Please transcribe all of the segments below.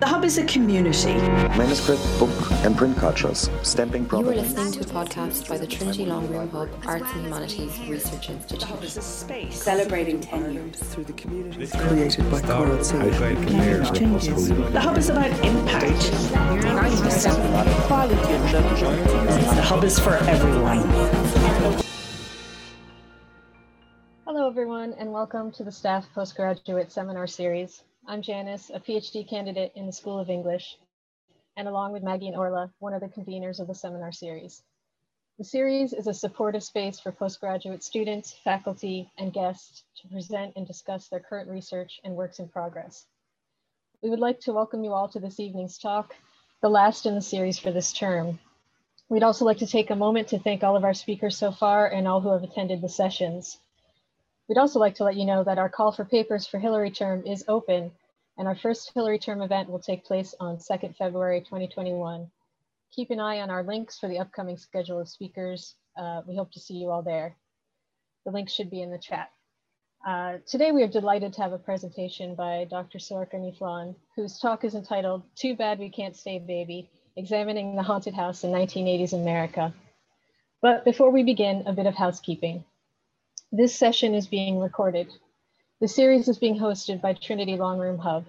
The Hub is a community. Manuscript, book, and print cultures, stamping You are listening to a podcast by the Trinity Long Room Hub Arts and Humanities Research Institute. The Hub is a space Celebrating 10 years. through the community. created by Coral Silver. changes. The Hub is about impact. The Hub is for everyone. Hello, everyone, and welcome to the Staff Postgraduate Seminar Series. I'm Janice, a PhD candidate in the School of English, and along with Maggie and Orla, one of the conveners of the seminar series. The series is a supportive space for postgraduate students, faculty, and guests to present and discuss their current research and works in progress. We would like to welcome you all to this evening's talk, the last in the series for this term. We'd also like to take a moment to thank all of our speakers so far and all who have attended the sessions. We'd also like to let you know that our call for papers for Hillary term is open and our first Hillary term event will take place on 2nd February 2021. Keep an eye on our links for the upcoming schedule of speakers. Uh, we hope to see you all there. The link should be in the chat. Uh, today we are delighted to have a presentation by Dr. Sorcha Ní Fhlainn, whose talk is entitled Too Bad We Can't Stay Baby, Examining the Haunted House in 1980s America. But before we begin, a bit of housekeeping. This session is being recorded. The series is being hosted by Trinity Long Room Hub.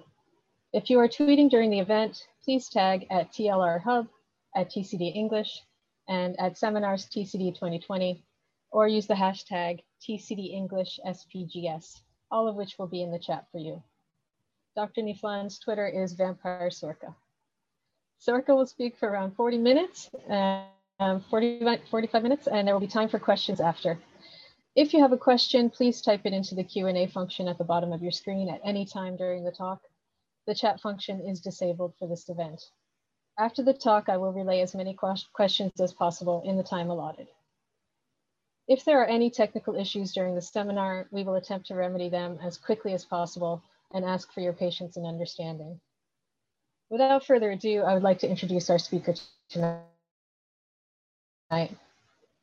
If you are tweeting during the event, please tag at TLR Hub, at TCD English, and at Seminars TCD 2020, or use the hashtag TCD English SPGS, all of which will be in the chat for you. Dr. Fhlainn's Twitter is Vampire Sorcha. Sorcha will speak for around 40 minutes, um, 40, 45 minutes, and there will be time for questions after. If you have a question, please type it into the Q&A function at the bottom of your screen at any time during the talk. The chat function is disabled for this event. After the talk, I will relay as many questions as possible in the time allotted. If there are any technical issues during the seminar, we will attempt to remedy them as quickly as possible and ask for your patience and understanding. Without further ado, I would like to introduce our speaker tonight.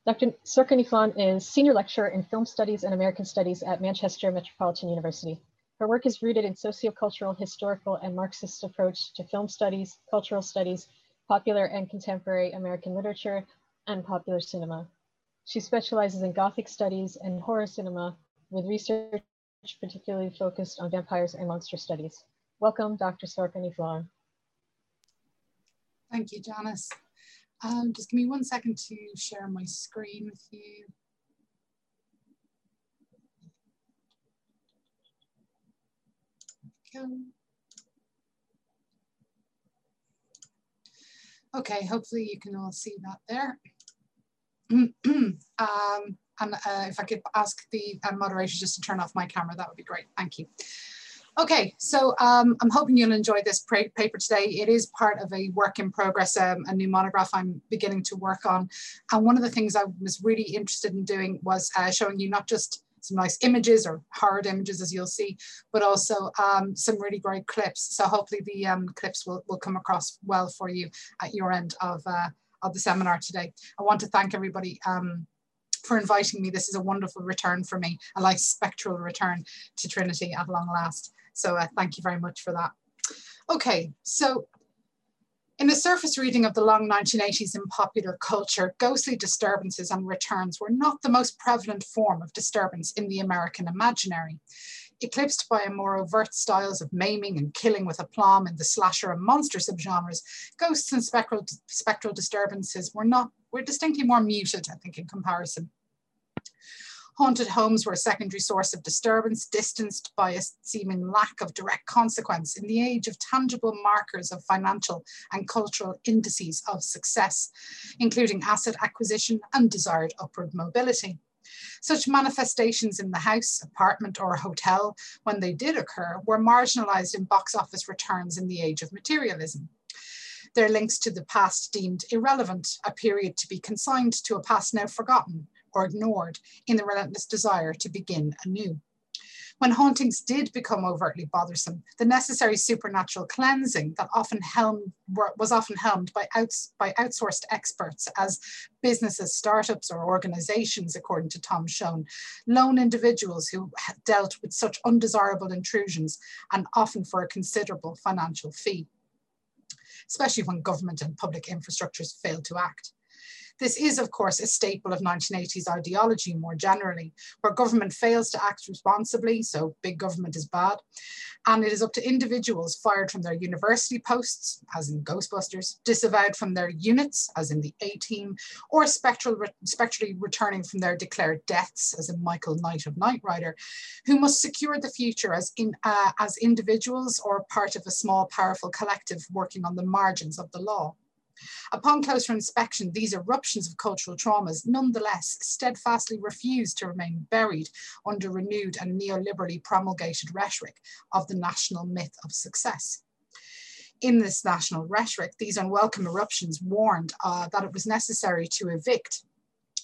Dr. Ní is Senior Lecturer in Film Studies and American Studies at Manchester Metropolitan University. Her work is rooted in sociocultural, historical, and Marxist approach to film studies, cultural studies, popular and contemporary American literature, and popular cinema. She specializes in Gothic studies and horror cinema with research particularly focused on vampires and monster studies. Welcome, Dr. Ní Thank you, Janice. Um, just give me one second to share my screen with you. Okay, hopefully you can all see that there. um, and uh, if I could ask the uh, moderator just to turn off my camera, that would be great. Thank you. Okay, so um, I'm hoping you'll enjoy this paper today. It is part of a work in progress, um, a new monograph I'm beginning to work on. And one of the things I was really interested in doing was uh, showing you not just some nice images or hard images as you'll see, but also um, some really great clips. So hopefully the um, clips will, will come across well for you at your end of, uh, of the seminar today. I want to thank everybody um, for inviting me. This is a wonderful return for me, a nice spectral return to Trinity at long last. So uh, thank you very much for that. Okay, so in a surface reading of the long 1980s in popular culture, ghostly disturbances and returns were not the most prevalent form of disturbance in the American imaginary. Eclipsed by a more overt styles of maiming and killing with aplomb in the slasher and monster subgenres, ghosts and spectral, spectral disturbances were not were distinctly more muted, I think, in comparison. Haunted homes were a secondary source of disturbance, distanced by a seeming lack of direct consequence in the age of tangible markers of financial and cultural indices of success, including asset acquisition and desired upward mobility. Such manifestations in the house, apartment, or hotel, when they did occur, were marginalized in box office returns in the age of materialism their links to the past deemed irrelevant, a period to be consigned to a past now forgotten, or ignored in the relentless desire to begin anew. When hauntings did become overtly bothersome, the necessary supernatural cleansing that often helmed, was often helmed by, outs, by outsourced experts as businesses, startups, or organizations, according to Tom Schoen, lone individuals who dealt with such undesirable intrusions and often for a considerable financial fee. especially when government and public infrastructures fail to act. This is, of course, a staple of 1980s ideology more generally, where government fails to act responsibly, so big government is bad, and it is up to individuals fired from their university posts, as in Ghostbusters, disavowed from their units, as in the A-Team, or spectral, spectrally returning from their declared deaths, as in Michael Knight of Knight Rider, who must secure the future as, in, uh, as individuals or part of a small, powerful collective working on the margins of the law. Upon closer inspection, these eruptions of cultural traumas nonetheless steadfastly refuse to remain buried under renewed and neoliberally promulgated rhetoric of the national myth of success. In this national rhetoric, these unwelcome eruptions warned uh, that it was necessary to evict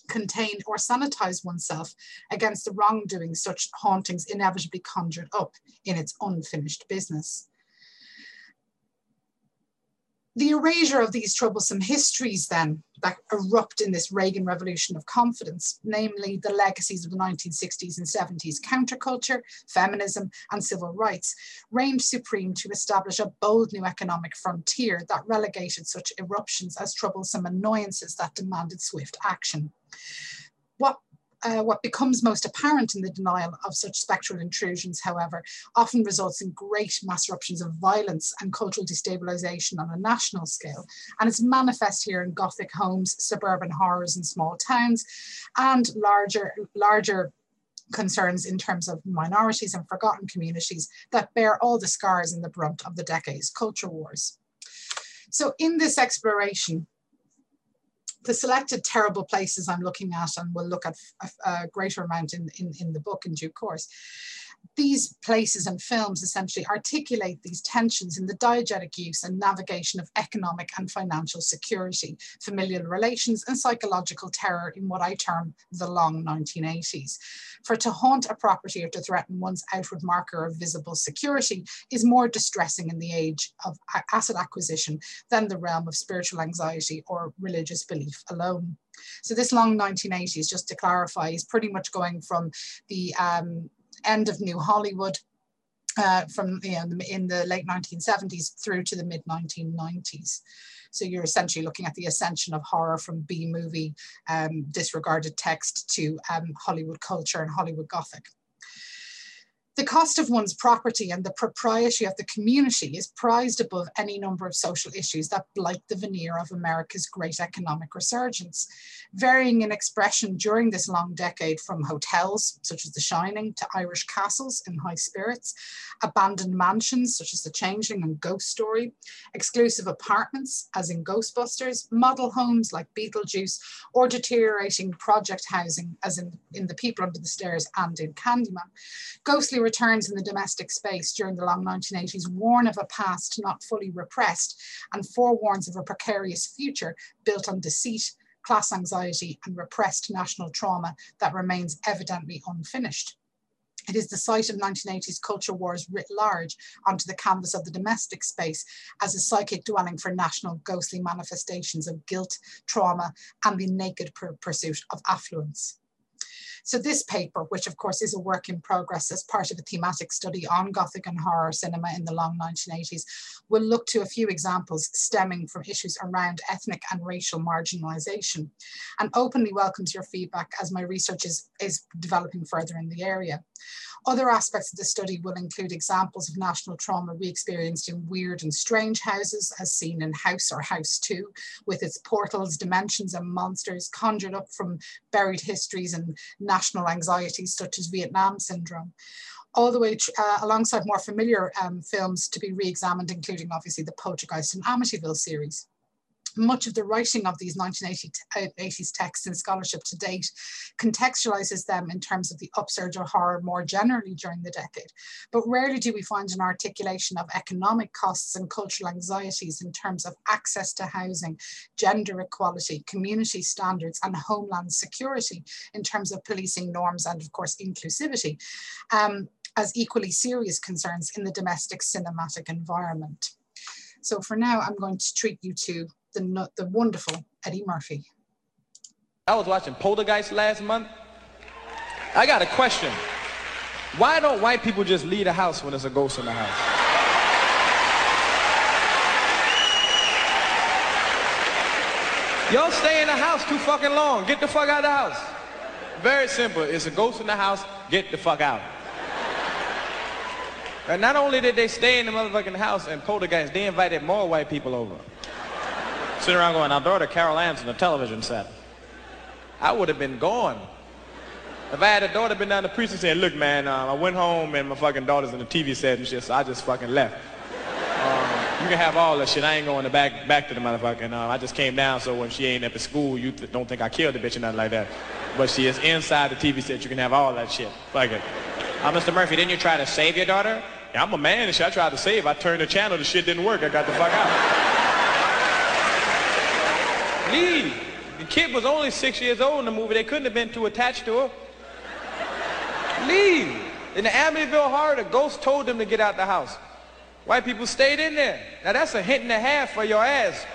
contain or sanitize oneself against the wrongdoing such hauntings inevitably conjured up in its unfinished business the erasure of these troublesome histories then that erupt in this Reagan revolution of confidence, namely the legacies of the 1960s and 70s counterculture, feminism, and civil rights, reigned supreme to establish a bold new economic frontier that relegated such eruptions as troublesome annoyances that demanded swift action. What uh, what becomes most apparent in the denial of such spectral intrusions, however, often results in great mass eruptions of violence and cultural destabilization on a national scale. And it's manifest here in Gothic homes, suburban horrors in small towns, and larger, larger concerns in terms of minorities and forgotten communities that bear all the scars and the brunt of the decade's culture wars. So in this exploration, the selected terrible places I'm looking at, and we'll look at a, a greater amount in, in, in the book in due course, these places and films essentially articulate these tensions in the diegetic use and navigation of economic and financial security, familial relations, and psychological terror in what I term the long 1980s. For to haunt a property or to threaten one's outward marker of visible security is more distressing in the age of asset acquisition than the realm of spiritual anxiety or religious belief alone. So this long 1980s, just to clarify, is pretty much going from the um, end of New Hollywood uh, from you know, in the late 1970s through to the mid 1990s. So you're essentially looking at the ascension of horror from B movie um, disregarded text to um, Hollywood culture and Hollywood Gothic. The cost of one's property and the propriety of the community is prized above any number of social issues that blight the veneer of America's great economic resurgence, varying in expression during this long decade from hotels, such as The Shining, to Irish castles in high spirits, abandoned mansions, such as The Changeling and Ghost Story, exclusive apartments, as in Ghostbusters, model homes like Beetlejuice, or deteriorating project housing, as in, in The People Under the Stairs and in Candyman. Ghostly returns in the domestic space during the long 1980s warn of a past not fully repressed and forewarns of a precarious future built on deceit, class anxiety, and repressed national trauma that remains evidently unfinished. It is the site of 1980s culture wars writ large onto the canvas of the domestic space as a psychic dwelling for national ghostly manifestations of guilt, trauma, and the naked pursuit of affluence. So this paper, which of course is a work in progress as part of a thematic study on Gothic and horror cinema in the long 1980s, will look to a few examples stemming from issues around ethnic and racial marginalization and openly welcomes your feedback as my research is, is developing further in the area. Other aspects of the study will include examples of national trauma we experienced in weird and strange houses, as seen in House or House 2, with its portals, dimensions, and monsters conjured up from buried histories and national anxieties such as Vietnam syndrome all the way uh, alongside more familiar um, films to be re-examined, including obviously the Poltergeist and Amityville series much of the writing of these 1980s texts and scholarship to date contextualizes them in terms of the upsurge of horror more generally during the decade. But rarely do we find an articulation of economic costs and cultural anxieties in terms of access to housing, gender equality, community standards, and homeland security in terms of policing norms and, of course, inclusivity. Um, as equally serious concerns in the domestic cinematic environment. So for now, I'm going to treat you to the, the wonderful Eddie Murphy. I was watching Poltergeist last month. I got a question. Why don't white people just leave the house when there's a ghost in the house? Y'all stay in the house too fucking long. Get the fuck out of the house. Very simple. It's a ghost in the house. Get the fuck out. And not only did they stay in the motherfucking house and poltergeist, they invited more white people over. Sitting around going, our daughter Carol Ann's on the television set. I would have been gone. If I had a daughter been down the precinct saying, look man, um, I went home and my fucking daughter's in the TV set and shit, so I just fucking left. Um, you can have all that shit. I ain't going to back back to the motherfucking. Um, I just came down so when she ain't up at school, you th- don't think I killed the bitch or nothing like that. But she is inside the TV set. You can have all that shit. Fuck it. Uh, Mr. Murphy, didn't you try to save your daughter? Yeah, I'm a man and shit. I tried to save. I turned the channel. The shit didn't work. I got the fuck out. Leave. The kid was only six years old in the movie. They couldn't have been too attached to her. Leave. In the Amityville Horror, the ghost told them to get out the house. White people stayed in there. Now that's a hint and a half for your ass.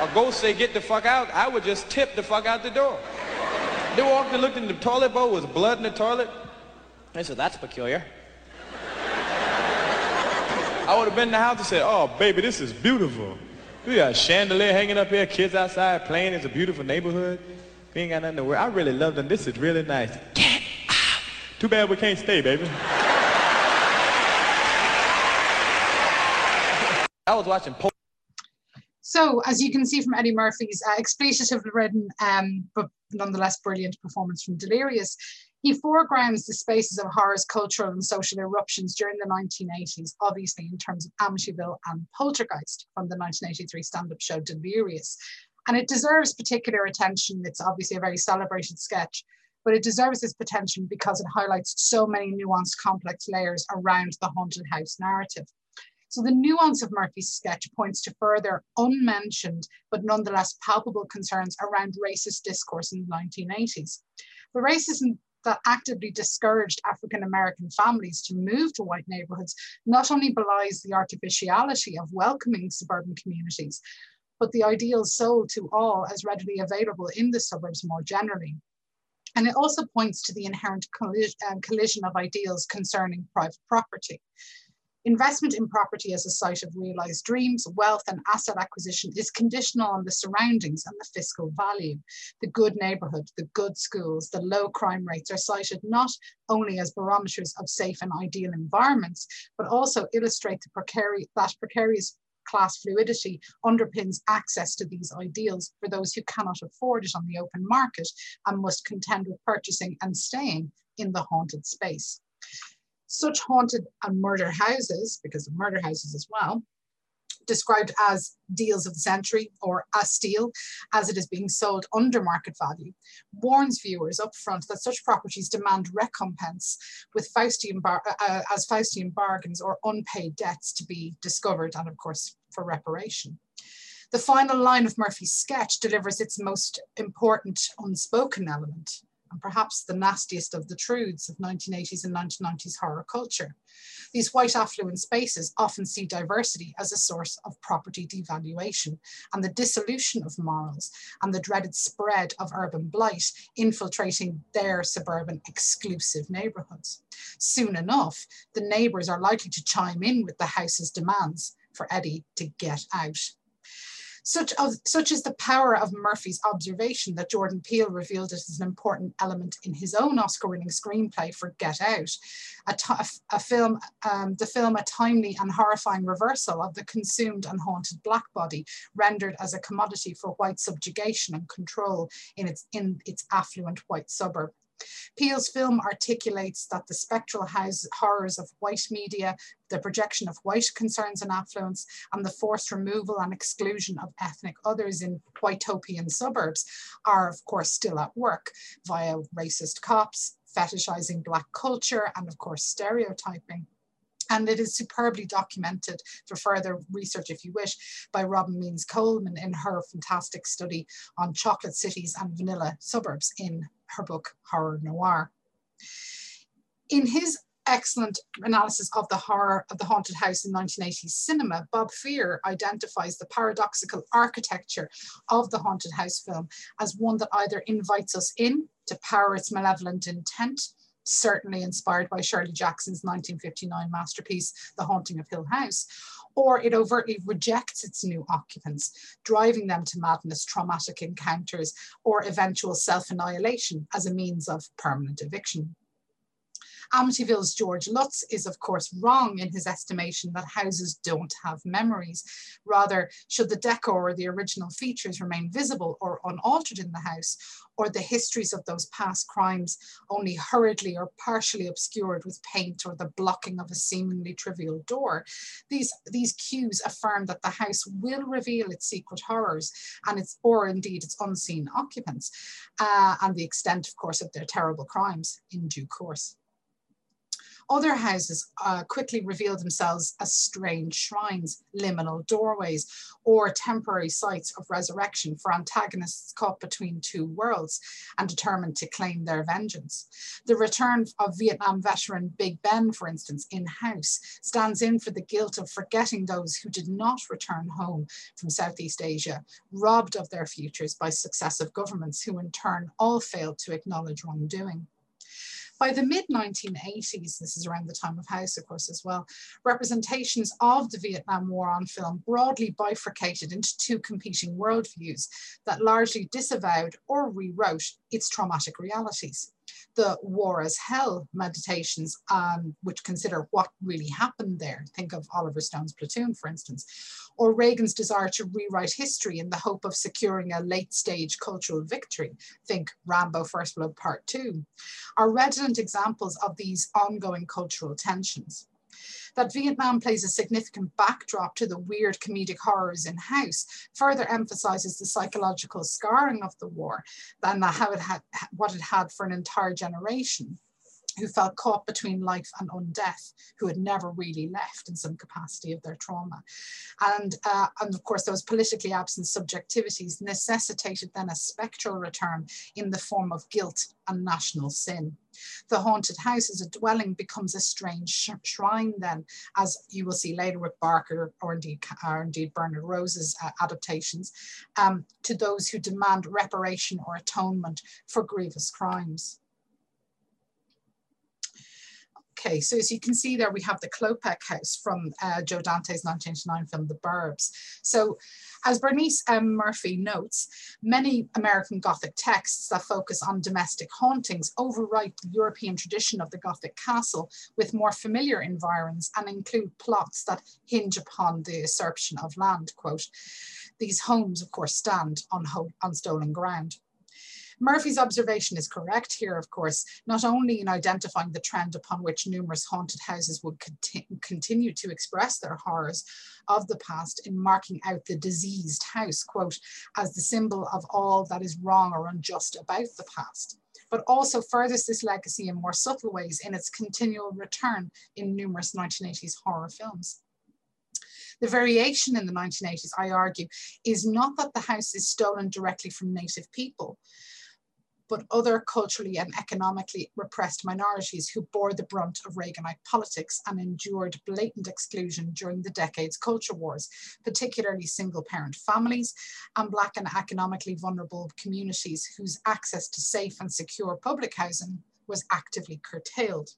A ghost say get the fuck out, I would just tip the fuck out the door. They walked and looked in the toilet bowl, was blood in the toilet. They said, that's peculiar. I would have been in the house and said, oh baby, this is beautiful. We got a chandelier hanging up here, kids outside playing, it's a beautiful neighborhood. We ain't got nothing to worry. I really love them. This is really nice. Get out. Too bad we can't stay, baby. I was watching. Po- So, as you can see from Eddie Murphy's uh, expletively written, um, but nonetheless brilliant performance from Delirious, he foregrounds the spaces of horror's cultural and social eruptions during the 1980s, obviously in terms of Amityville and Poltergeist from the 1983 stand-up show Delirious. And it deserves particular attention. It's obviously a very celebrated sketch, but it deserves this attention because it highlights so many nuanced, complex layers around the haunted house narrative. So the nuance of Murphy's sketch points to further unmentioned, but nonetheless palpable concerns around racist discourse in the 1980s. The racism that actively discouraged African American families to move to white neighborhoods not only belies the artificiality of welcoming suburban communities, but the ideals sold to all as readily available in the suburbs more generally. And it also points to the inherent collision, um, collision of ideals concerning private property. Investment in property as a site of realized dreams, wealth, and asset acquisition is conditional on the surroundings and the fiscal value. The good neighborhood, the good schools, the low crime rates are cited not only as barometers of safe and ideal environments, but also illustrate the precari- that precarious class fluidity underpins access to these ideals for those who cannot afford it on the open market and must contend with purchasing and staying in the haunted space. Such haunted and murder houses, because of murder houses as well, described as deals of the century or a steal as it is being sold under market value, warns viewers up front that such properties demand recompense with Faustian bar- uh, as Faustian bargains or unpaid debts to be discovered and of course for reparation. The final line of Murphy's sketch delivers its most important unspoken element and perhaps the nastiest of the truths of 1980s and 1990s horror culture. These white affluent spaces often see diversity as a source of property devaluation and the dissolution of morals and the dreaded spread of urban blight infiltrating their suburban exclusive neighborhoods. Soon enough, the neighbors are likely to chime in with the house's demands for Eddie to get out. Such, of, such is the power of Murphy's observation that Jordan Peele revealed it as an important element in his own Oscar-winning screenplay for Get Out, a, a film, um, the film a timely and horrifying reversal of the consumed and haunted black body, rendered as a commodity for white subjugation and control in its, in its affluent white suburb. Peele's film articulates that the spectral horrors of white media, the projection of white concerns and affluence, and the forced removal and exclusion of ethnic others in whitopian suburbs are, of course, still at work via racist cops, fetishizing Black culture, and of course, stereotyping. And it is superbly documented for further research, if you wish, by Robin Means Coleman in her fantastic study on chocolate cities and vanilla suburbs in her book, Horror Noir. In his excellent analysis of the horror of the haunted house in 1980s cinema, Bob Fear identifies the paradoxical architecture of the haunted house film as one that either invites us in to power its malevolent intent certainly inspired by Shirley Jackson's 1959 masterpiece, The Haunting of Hill House, or it overtly rejects its new occupants, driving them to madness, traumatic encounters, or eventual self-annihilation as a means of permanent eviction. Amityville's George Lutz is, of course, wrong in his estimation that houses don't have memories. Rather, should the decor or the original features remain visible or unaltered in the house, or the histories of those past crimes only hurriedly or partially obscured with paint or the blocking of a seemingly trivial door, these, these cues affirm that the house will reveal its secret horrors and its, or indeed its unseen occupants, uh, and the extent, of course, of their terrible crimes in due course. Other houses uh, quickly reveal themselves as strange shrines, liminal doorways, or temporary sites of resurrection for antagonists caught between two worlds and determined to claim their vengeance. The return of Vietnam veteran Big Ben, for instance, in House, stands in for the guilt of forgetting those who did not return home from Southeast Asia, robbed of their futures by successive governments who in turn all failed to acknowledge wrongdoing. By the mid 1980s, this is around the time of House, of course, as well, representations of the Vietnam War on film broadly bifurcated into two competing worldviews that largely disavowed or rewrote its traumatic realities the war as hell meditations, um, which consider what really happened there. Think of Oliver Stone's Platoon, for instance, or Reagan's desire to rewrite history in the hope of securing a late stage cultural victory. Think Rambo First Blood Part 2, are redolent examples of these ongoing cultural tensions that Vietnam plays a significant backdrop to the weird comedic horrors in House further emphasizes the psychological scarring of the war than how it had, what it had for an entire generation who felt caught between life and undeath, who had never really left in some capacity of their trauma. And, uh, and of course, those politically absent subjectivities necessitated then a spectral return in the form of guilt and national sin. The haunted house as a dwelling becomes a strange sh shrine then, as you will see later with Barker or indeed, or indeed Bernard Rose's uh, adaptations, um, to those who demand reparation or atonement for grievous crimes. Okay, so as you can see there, we have the Klopek house from uh, Joe Dante's 1989 film, The Burbs. So as Bernice M. Murphy notes, many American Gothic texts that focus on domestic hauntings overwrite the European tradition of the Gothic castle with more familiar environs and include plots that hinge upon the usurpation of land, quote. These homes, of course, stand on, on stolen ground. Murphy's observation is correct here, of course, not only in identifying the trend upon which numerous haunted houses would conti continue to express their horrors of the past in marking out the diseased house, quote, as the symbol of all that is wrong or unjust about the past but also furthers this legacy in more subtle ways in its continual return in numerous 1980s horror films. The variation in the 1980s, I argue, is not that the house is stolen directly from native people, but other culturally and economically repressed minorities who bore the brunt of Reaganite politics and endured blatant exclusion during the decade's culture wars, particularly single parent families and Black and economically vulnerable communities whose access to safe and secure public housing was actively curtailed.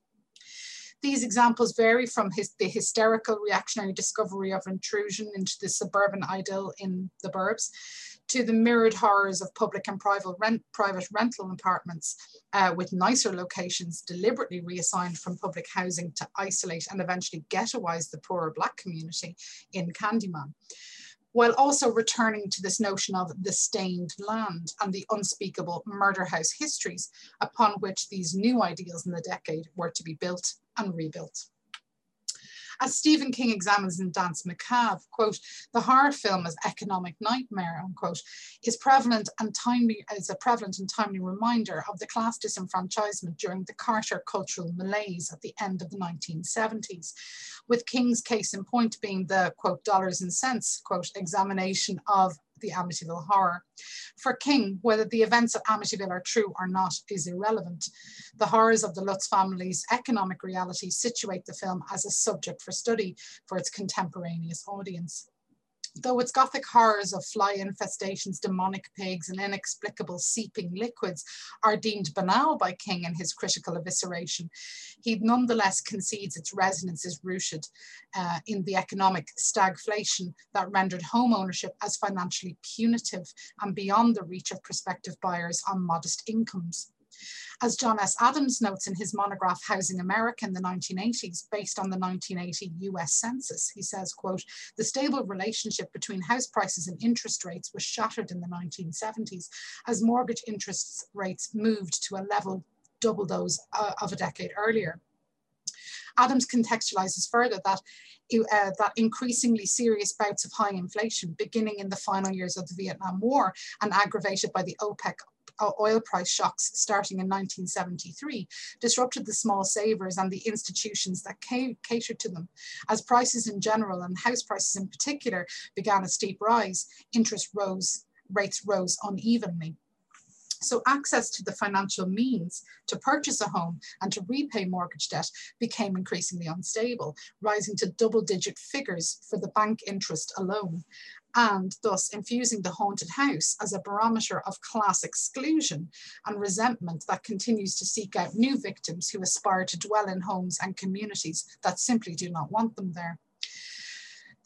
These examples vary from his, the hysterical reactionary discovery of intrusion into the suburban idyll in the burbs to the mirrored horrors of public and private, rent, private rental apartments uh, with nicer locations deliberately reassigned from public housing to isolate and eventually ghettoize the poorer Black community in Candyman while also returning to this notion of the stained land and the unspeakable murder house histories upon which these new ideals in the decade were to be built and rebuilt. As Stephen King examines in Danse Macabre, quote, the horror film as economic nightmare, unquote, is prevalent and timely, is a prevalent and timely reminder of the class disenfranchisement during the Carter cultural malaise at the end of the 1970s, with King's case in point being the, quote, dollars and cents, quote, examination of the Amityville horror. For King, whether the events of Amityville are true or not is irrelevant. The horrors of the Lutz family's economic reality situate the film as a subject for study for its contemporaneous audience. Though its Gothic horrors of fly infestations, demonic pigs, and inexplicable seeping liquids are deemed banal by King in his critical evisceration, he nonetheless concedes its resonance is rooted uh, in the economic stagflation that rendered home ownership as financially punitive and beyond the reach of prospective buyers on modest incomes. As John S. Adams notes in his monograph Housing America in the 1980s, based on the 1980 US Census, he says, quote, the stable relationship between house prices and interest rates was shattered in the 1970s as mortgage interest rates moved to a level double those uh, of a decade earlier. Adams contextualizes further that, uh, that increasingly serious bouts of high inflation beginning in the final years of the Vietnam War and aggravated by the OPEC oil price shocks starting in 1973 disrupted the small savers and the institutions that catered to them. As prices in general and house prices in particular began a steep rise, interest rose, rates rose unevenly. So access to the financial means to purchase a home and to repay mortgage debt became increasingly unstable, rising to double digit figures for the bank interest alone and thus infusing the haunted house as a barometer of class exclusion and resentment that continues to seek out new victims who aspire to dwell in homes and communities that simply do not want them there.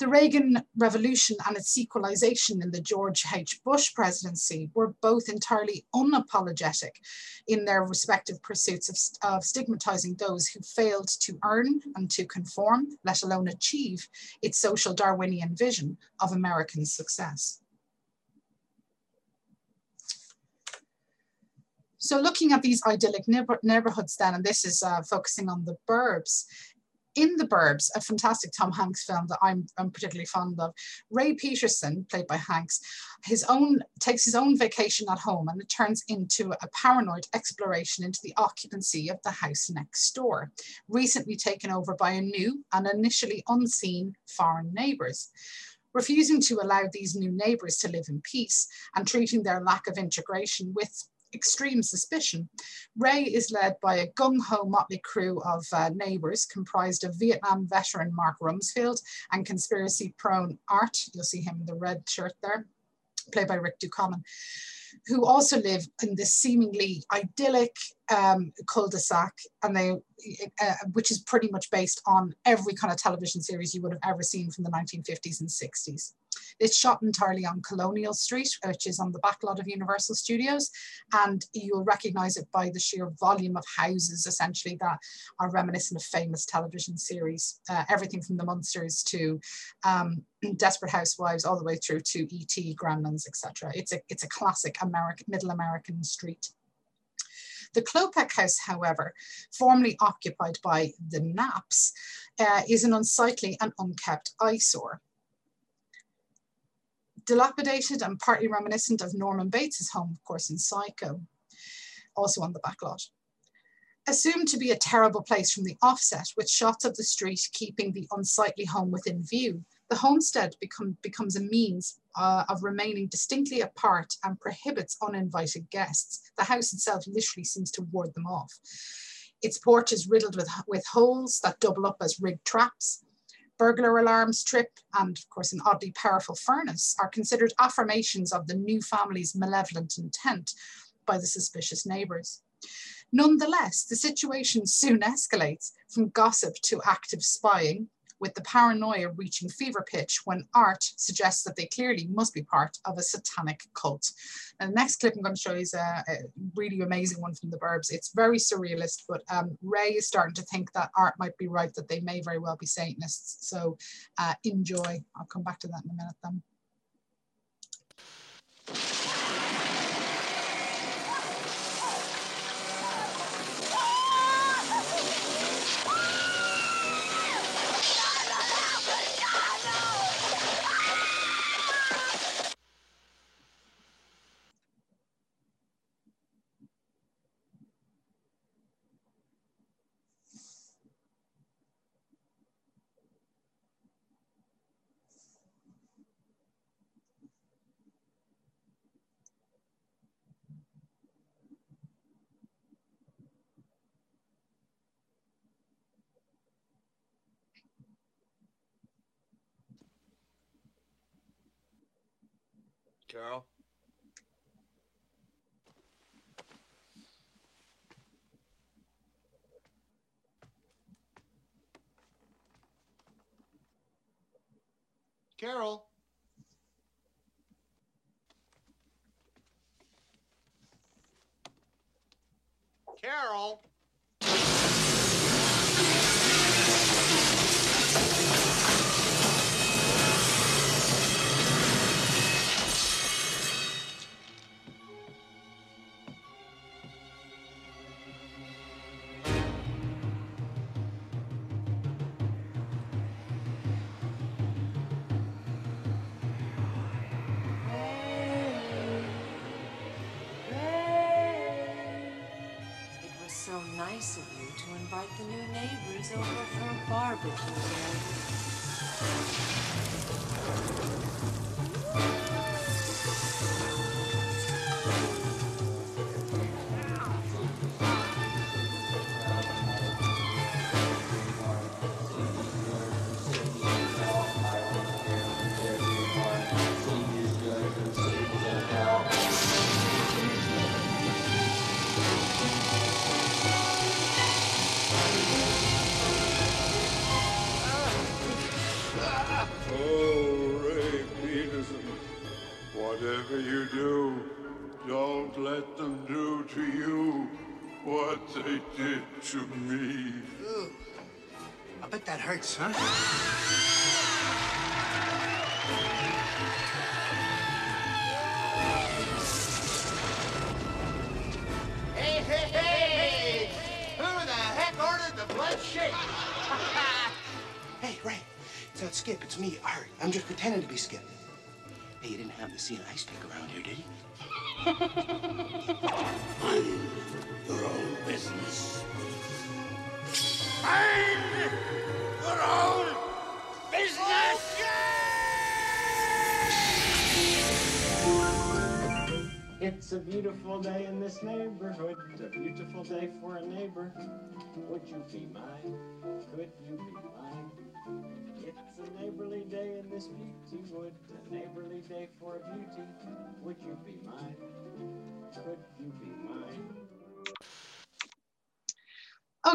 The Reagan Revolution and its equalization in the George H. Bush presidency were both entirely unapologetic in their respective pursuits of, of stigmatizing those who failed to earn and to conform, let alone achieve, its social Darwinian vision of American success. So looking at these idyllic neighborhoods then, and this is uh, focusing on the burbs, in The Burbs, a fantastic Tom Hanks film that I'm, I'm particularly fond of, Ray Peterson, played by Hanks, his own takes his own vacation at home and it turns into a paranoid exploration into the occupancy of the house next door, recently taken over by a new and initially unseen foreign neighbours. Refusing to allow these new neighbours to live in peace and treating their lack of integration with extreme suspicion. Ray is led by a gung-ho motley crew of uh, neighbors comprised of Vietnam veteran Mark Rumsfield and conspiracy-prone Art, you'll see him in the red shirt there, played by Rick Ducommun, who also live in this seemingly idyllic um, cul-de-sac, and they, uh, which is pretty much based on every kind of television series you would have ever seen from the 1950s and 60s. It's shot entirely on Colonial Street, which is on the back lot of Universal Studios, and you'll recognize it by the sheer volume of houses, essentially, that are reminiscent of famous television series. Uh, everything from The Munsters to um, Desperate Housewives, all the way through to E.T., Gremlins, etc. It's a, it's a classic American, middle American street. The Klopek House, however, formerly occupied by the Knapps, uh, is an unsightly and unkept eyesore dilapidated and partly reminiscent of Norman Bates's home, of course, in Psycho, also on the backlot. Assumed to be a terrible place from the offset, with shots of the street keeping the unsightly home within view, the homestead become, becomes a means uh, of remaining distinctly apart and prohibits uninvited guests. The house itself literally seems to ward them off. Its porch is riddled with, with holes that double up as rigged traps burglar alarms, trip, and of course an oddly powerful furnace are considered affirmations of the new family's malevolent intent by the suspicious neighbours. Nonetheless, the situation soon escalates from gossip to active spying, with the paranoia reaching fever pitch when Art suggests that they clearly must be part of a satanic cult. And the next clip I'm going to show you is a, a really amazing one from the Burbs. It's very surrealist, but um, Ray is starting to think that Art might be right, that they may very well be Satanists. So uh, enjoy. I'll come back to that in a minute then. Carol. Carol. Carol. Nice of you to invite the new neighbors over for a barbecue, bet huh? Hey, hey, hey! Who the heck ordered the blood shake? hey, Ray. It's not Skip. It's me, Art. I'm just pretending to be Skip. Hey, you didn't have to see an ice pick around here, did you? It's a beautiful day in this neighborhood, a beautiful day for a neighbor. Would you be mine? Could you be mine? It's a neighborly day in this beauty wood, a neighborly day for a beauty. Would you be mine? Could you be mine?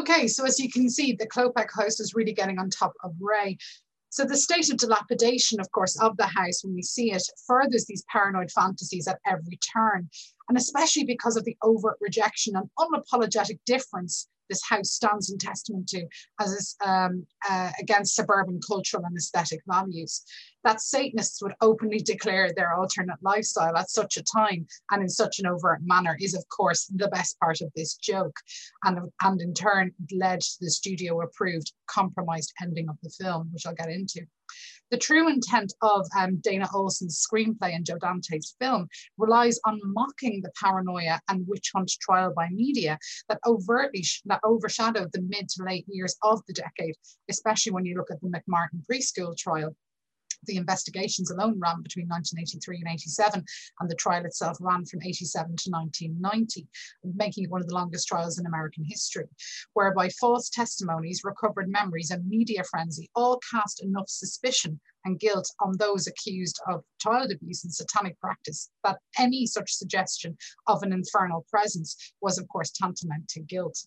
Okay, so as you can see, the Klopek host is really getting on top of Ray. So the state of dilapidation, of course, of the house when we see it furthers these paranoid fantasies at every turn. And especially because of the overt rejection and unapologetic difference this house stands in testament to as is, um, uh, against suburban cultural and aesthetic values. That Satanists would openly declare their alternate lifestyle at such a time and in such an overt manner is, of course, the best part of this joke. And, and in turn, led to the studio approved compromised ending of the film, which I'll get into. The true intent of um, Dana Olsen's screenplay and Joe Dante's film relies on mocking the paranoia and witch hunt trial by media that overtly that overshadowed the mid to late years of the decade, especially when you look at the McMartin preschool trial the investigations alone ran between 1983 and 87, and the trial itself ran from 87 to 1990, making it one of the longest trials in American history, whereby false testimonies, recovered memories, and media frenzy all cast enough suspicion and guilt on those accused of child abuse and satanic practice that any such suggestion of an infernal presence was, of course, tantamount to guilt.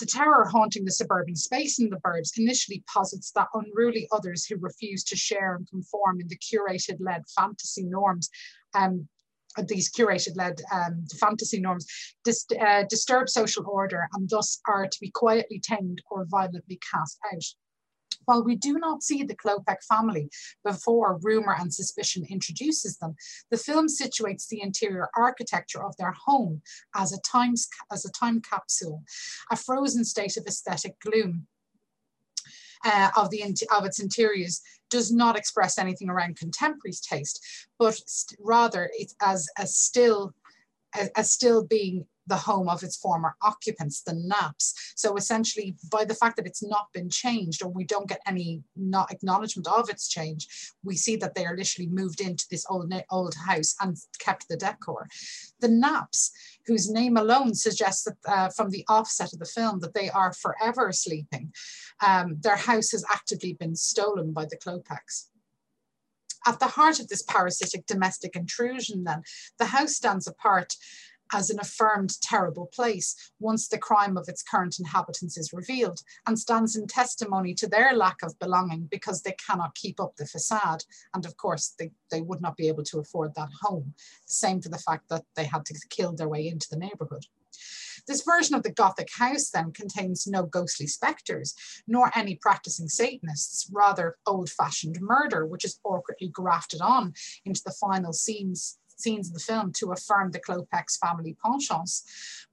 The terror haunting the suburban space in the burbs initially posits that unruly others who refuse to share and conform in the curated led fantasy norms um, these curated led um, fantasy norms dis uh, disturb social order and thus are to be quietly tamed or violently cast out. While we do not see the Klopek family before rumor and suspicion introduces them, the film situates the interior architecture of their home as a, time, as a time capsule, a frozen state of aesthetic gloom. Uh, of the of its interiors does not express anything around contemporary taste, but rather it's as a still as, as still being the home of its former occupants, the Knapps. So essentially, by the fact that it's not been changed, or we don't get any not acknowledgement of its change, we see that they are literally moved into this old old house and kept the decor. The Knapps, whose name alone suggests that uh, from the offset of the film that they are forever sleeping, um, their house has actively been stolen by the Klopeks. At the heart of this parasitic domestic intrusion, then, the house stands apart as an affirmed terrible place once the crime of its current inhabitants is revealed and stands in testimony to their lack of belonging because they cannot keep up the facade. And of course, they, they would not be able to afford that home. Same for the fact that they had to kill their way into the neighborhood. This version of the Gothic house then contains no ghostly spectres, nor any practicing Satanists, rather old fashioned murder, which is awkwardly grafted on into the final scenes scenes in the film to affirm the Klopeks family penchants,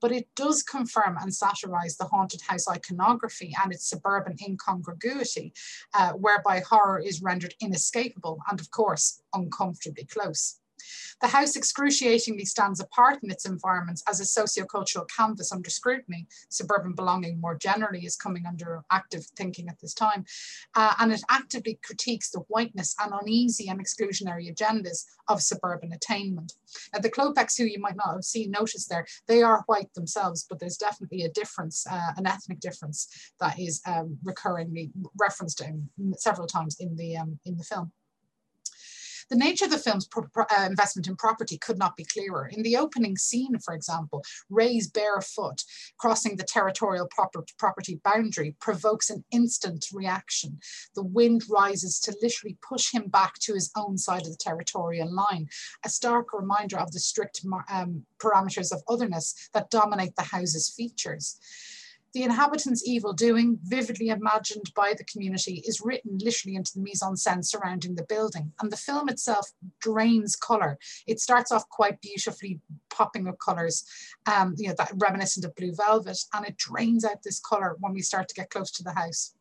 but it does confirm and satirize the haunted house iconography and its suburban incongruity, uh, whereby horror is rendered inescapable and, of course, uncomfortably close. The house excruciatingly stands apart in its environments as a sociocultural canvas under scrutiny. Suburban belonging more generally is coming under active thinking at this time. Uh, and it actively critiques the whiteness and uneasy and exclusionary agendas of suburban attainment. Now, the Klopeks, who you might not have seen notice there, they are white themselves, but there's definitely a difference, uh, an ethnic difference that is um, recurringly referenced in, several times in the, um, in the film. The nature of the film's uh, investment in property could not be clearer. In the opening scene, for example, Ray's barefoot crossing the territorial proper property boundary provokes an instant reaction. The wind rises to literally push him back to his own side of the territorial line, a stark reminder of the strict um, parameters of otherness that dominate the house's features. The inhabitants' evil doing, vividly imagined by the community, is written literally into the mise en scène surrounding the building. And the film itself drains colour. It starts off quite beautifully popping of colours, um, you know, that reminiscent of blue velvet, and it drains out this colour when we start to get close to the house.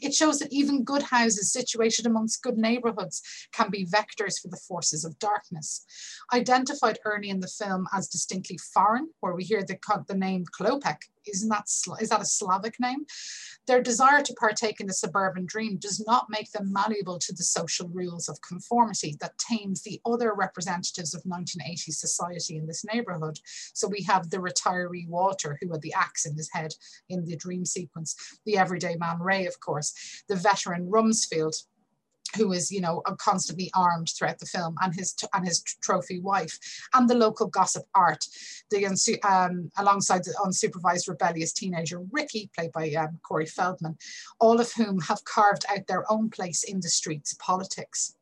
It shows that even good houses situated amongst good neighborhoods can be vectors for the forces of darkness. Identified early in the film as distinctly foreign, where we hear the, the name Klopek, isn't that, is that a Slavic name? Their desire to partake in the suburban dream does not make them malleable to the social rules of conformity that tames the other representatives of 1980s society in this neighborhood. So we have the retiree Walter, who had the axe in his head in the dream sequence, the everyday man Ray, of course, the veteran Rumsfield, who is, you know, constantly armed throughout the film, and his and his trophy wife, and the local gossip Art, the um, alongside the unsupervised rebellious teenager Ricky, played by um, Corey Feldman, all of whom have carved out their own place in the streets politics.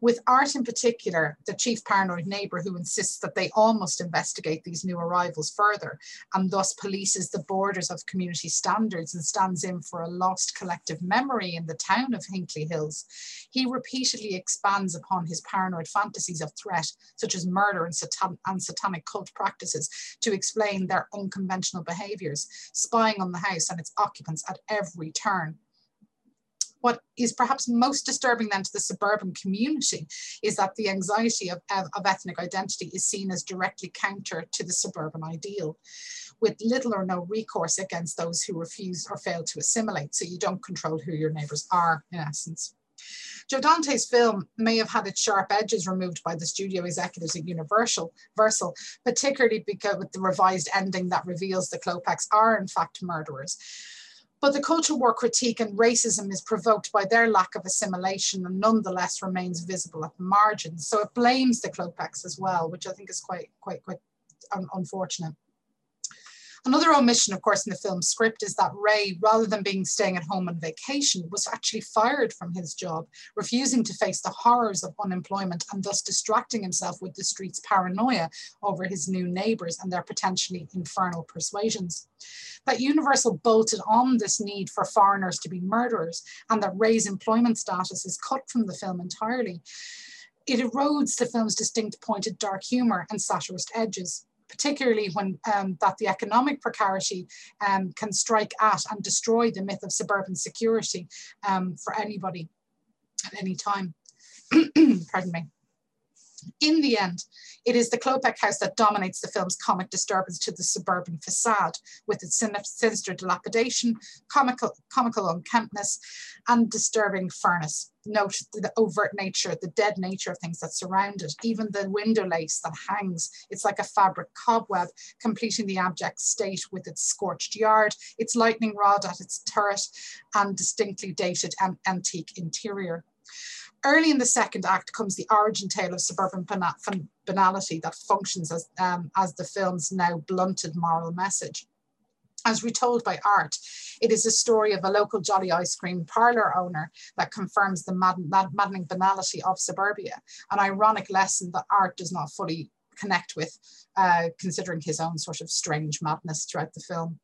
With Art in particular, the chief paranoid neighbour who insists that they all must investigate these new arrivals further and thus polices the borders of community standards and stands in for a lost collective memory in the town of Hinkley Hills. He repeatedly expands upon his paranoid fantasies of threat, such as murder and, satan and satanic cult practices, to explain their unconventional behaviours, spying on the house and its occupants at every turn what is perhaps most disturbing then to the suburban community is that the anxiety of, of, of ethnic identity is seen as directly counter to the suburban ideal with little or no recourse against those who refuse or fail to assimilate. So you don't control who your neighbors are in essence. Joe Dante's film may have had its sharp edges removed by the studio executives at Universal, Versal, particularly because with the revised ending that reveals the Klopeks are in fact murderers. But the cultural war critique and racism is provoked by their lack of assimilation and nonetheless remains visible at the margins. So it blames the Klopeks as well, which I think is quite, quite, quite un unfortunate. Another omission, of course, in the film's script is that Ray, rather than being staying at home on vacation, was actually fired from his job, refusing to face the horrors of unemployment and thus distracting himself with the street's paranoia over his new neighbors and their potentially infernal persuasions. That Universal bolted on this need for foreigners to be murderers and that Ray's employment status is cut from the film entirely. It erodes the film's distinct pointed dark humor and satirist edges particularly when um, that the economic precarity um, can strike at and destroy the myth of suburban security um, for anybody at any time. Pardon me. In the end, it is the Klopek house that dominates the film's comic disturbance to the suburban facade, with its sinister dilapidation, comical, comical unkemptness, and disturbing furnace. Note the overt nature, the dead nature of things that surround it, even the window lace that hangs. It's like a fabric cobweb, completing the abject state with its scorched yard, its lightning rod at its turret, and distinctly dated and antique interior. Early in the second act comes the origin tale of suburban banality that functions as, um, as the film's now blunted moral message. As retold by art, it is a story of a local jolly ice cream parlor owner that confirms the maddening banality of suburbia, an ironic lesson that art does not fully connect with, uh, considering his own sort of strange madness throughout the film.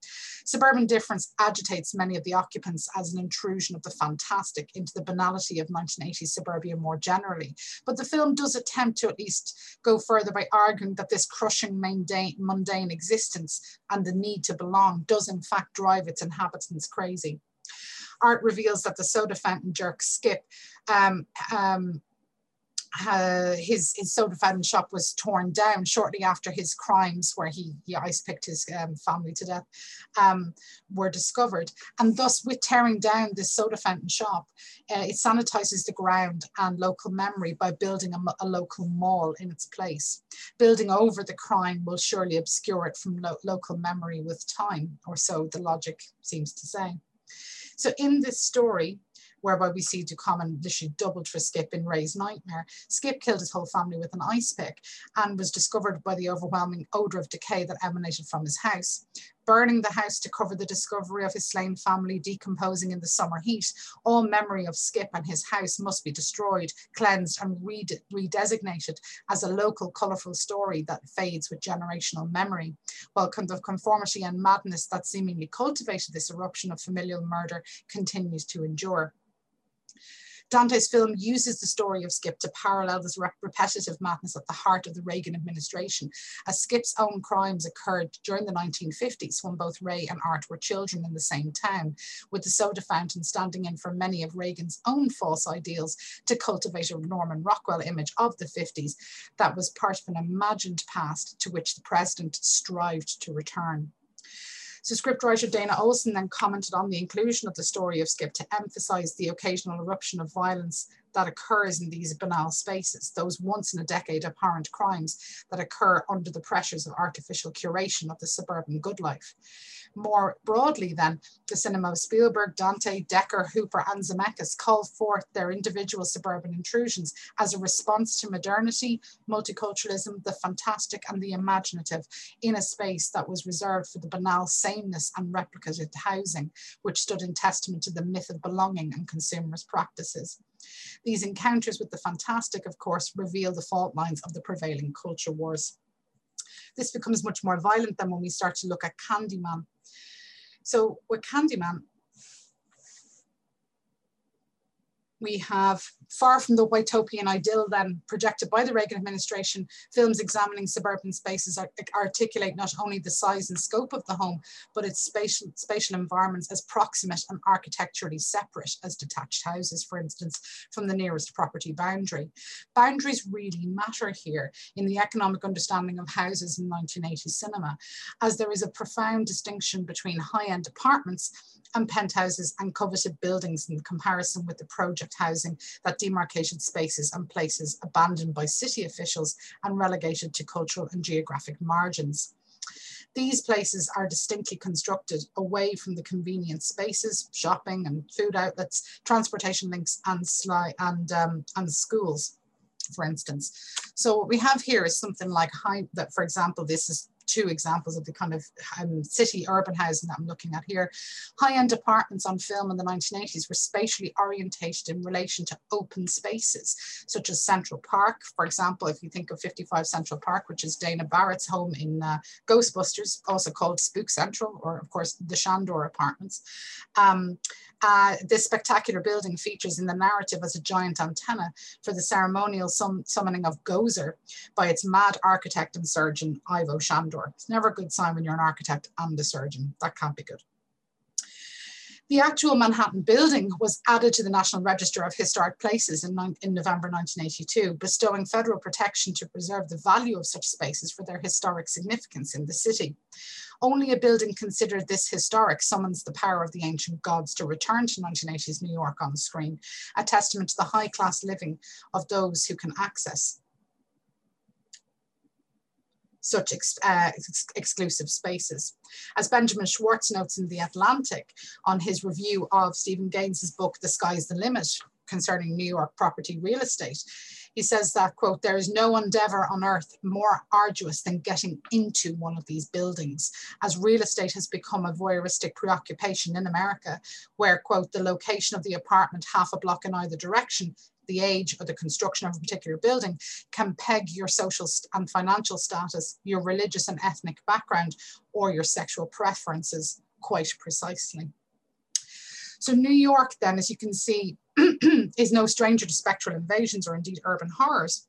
Suburban Difference agitates many of the occupants as an intrusion of the fantastic into the banality of 1980s suburbia more generally. But the film does attempt to at least go further by arguing that this crushing mundane, mundane existence and the need to belong does in fact drive its inhabitants crazy. Art reveals that the soda fountain jerk Skip um, um, uh, his, his soda fountain shop was torn down shortly after his crimes, where he, he ice picked his um, family to death, um, were discovered. And thus, with tearing down this soda fountain shop, uh, it sanitizes the ground and local memory by building a, a, local mall in its place. Building over the crime will surely obscure it from lo local memory with time, or so the logic seems to say. So in this story, whereby we see Ducommon literally doubled for Skip in Ray's nightmare. Skip killed his whole family with an ice pick and was discovered by the overwhelming odor of decay that emanated from his house. Burning the house to cover the discovery of his slain family decomposing in the summer heat, all memory of Skip and his house must be destroyed, cleansed, and redesignated as a local, colourful story that fades with generational memory, while the conformity and madness that seemingly cultivated this eruption of familial murder continues to endure. Dante's film uses the story of Skip to parallel this repetitive madness at the heart of the Reagan administration, as Skip's own crimes occurred during the 1950s when both Ray and Art were children in the same town, with the soda fountain standing in for many of Reagan's own false ideals to cultivate a Norman Rockwell image of the 50s that was part of an imagined past to which the president strived to return. So scriptwriter Dana Olsen then commented on the inclusion of the story of Skip to emphasize the occasional eruption of violence that occurs in these banal spaces, those once in a decade apparent crimes that occur under the pressures of artificial curation of the suburban good life. More broadly then, the cinema of Spielberg, Dante, Dekker, Hooper and Zemeckis called forth their individual suburban intrusions as a response to modernity, multiculturalism, the fantastic and the imaginative in a space that was reserved for the banal sameness and replicated housing, which stood in testament to the myth of belonging and consumerist practices. These encounters with the fantastic, of course, reveal the fault lines of the prevailing culture wars. This becomes much more violent than when we start to look at Candyman. So with Candyman, we have far from the utopian idyll then projected by the Reagan administration, films examining suburban spaces articulate not only the size and scope of the home, but its spatial, spatial environments as proximate and architecturally separate as detached houses, for instance, from the nearest property boundary. Boundaries really matter here in the economic understanding of houses in 1980 cinema, as there is a profound distinction between high-end apartments and penthouses and coveted buildings in comparison with the project housing that demarcated spaces and places abandoned by city officials and relegated to cultural and geographic margins. These places are distinctly constructed away from the convenient spaces, shopping and food outlets, transportation links and, and, um, and schools for instance. So what we have here is something like high, that for example, this is two examples of the kind of um, city urban housing that I'm looking at here. High-end apartments on film in the 1980s were spatially orientated in relation to open spaces, such as Central Park. For example, if you think of 55 Central Park, which is Dana Barrett's home in uh, Ghostbusters, also called Spook Central, or of course the Shandor Apartments. Um, uh, this spectacular building features in the narrative as a giant antenna for the ceremonial sum summoning of Gozer by its mad architect and surgeon Ivo Shandor. It's never a good sign when you're an architect and a surgeon. That can't be good. The actual Manhattan building was added to the National Register of Historic Places in, in, November 1982, bestowing federal protection to preserve the value of such spaces for their historic significance in the city. Only a building considered this historic summons the power of the ancient gods to return to 1980s New York on screen, a testament to the high class living of those who can access such ex uh, ex exclusive spaces. As Benjamin Schwarz notes in The Atlantic on his review of Steven Gaines's book, The Sky's the Limit, concerning New York property real estate. He says that, quote, there is no endeavor on earth more arduous than getting into one of these buildings, as real estate has become a voyeuristic preoccupation in America, where, quote, the location of the apartment half a block in either direction the age or the construction of a particular building can peg your social and financial status, your religious and ethnic background, or your sexual preferences quite precisely. So New York then, as you can see, is no stranger to spectral invasions or indeed urban horrors.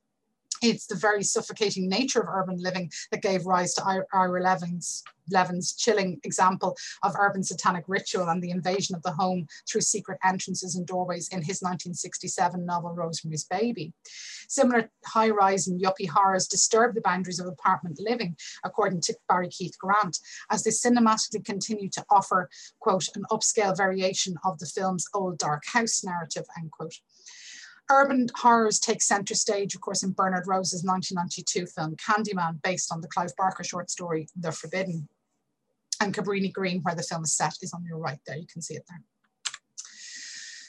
It's the very suffocating nature of urban living that gave rise to Ira Levin's Levin's chilling example of urban satanic ritual and the invasion of the home through secret entrances and doorways in his 1967 novel Rosemary's Baby. Similar high-rise and yuppie horrors disturb the boundaries of apartment living, according to Barry Keith Grant, as they cinematically continue to offer, quote, an upscale variation of the film's old dark house narrative, end quote. Urban horrors take center stage, of course, in Bernard Rose's 1992 film Candyman, based on the Clive Barker short story The Forbidden and Cabrini Green, where the film is set, is on your right there. You can see it there.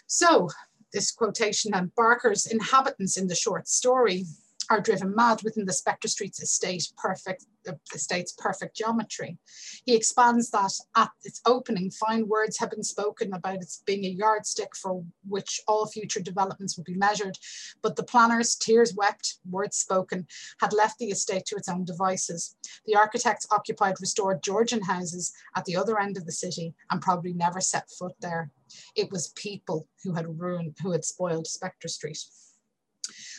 So this quotation and Barker's inhabitants in the short story are driven mad within the Spector Streets estate perfect estate's perfect geometry. He expands that at its opening, fine words have been spoken about its being a yardstick for which all future developments would be measured, but the planners, tears wept, words spoken, had left the estate to its own devices. The architects occupied restored Georgian houses at the other end of the city and probably never set foot there. It was people who had ruined, who had spoiled Spector Street.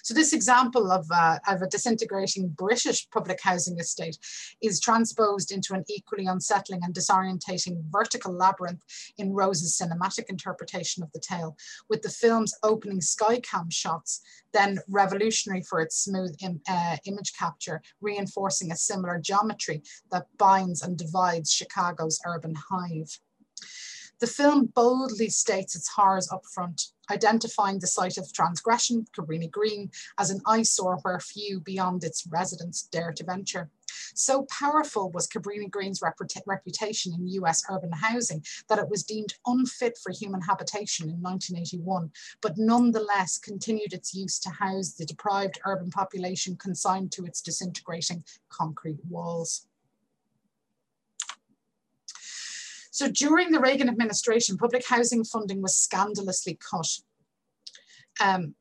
So this example of, uh, of a disintegrating British public housing estate is transposed into an equally unsettling and disorientating vertical labyrinth in Rose's cinematic interpretation of the tale, with the film's opening skycam shots, then revolutionary for its smooth Im uh, image capture, reinforcing a similar geometry that binds and divides Chicago's urban hive. The film boldly states its horrors up front, identifying the site of transgression, Cabrini Green, as an eyesore where few beyond its residents dare to venture. So powerful was Cabrini Green's reputation in US urban housing that it was deemed unfit for human habitation in 1981, but nonetheless continued its use to house the deprived urban population consigned to its disintegrating concrete walls. So during the Reagan administration, public housing funding was scandalously cut. Um,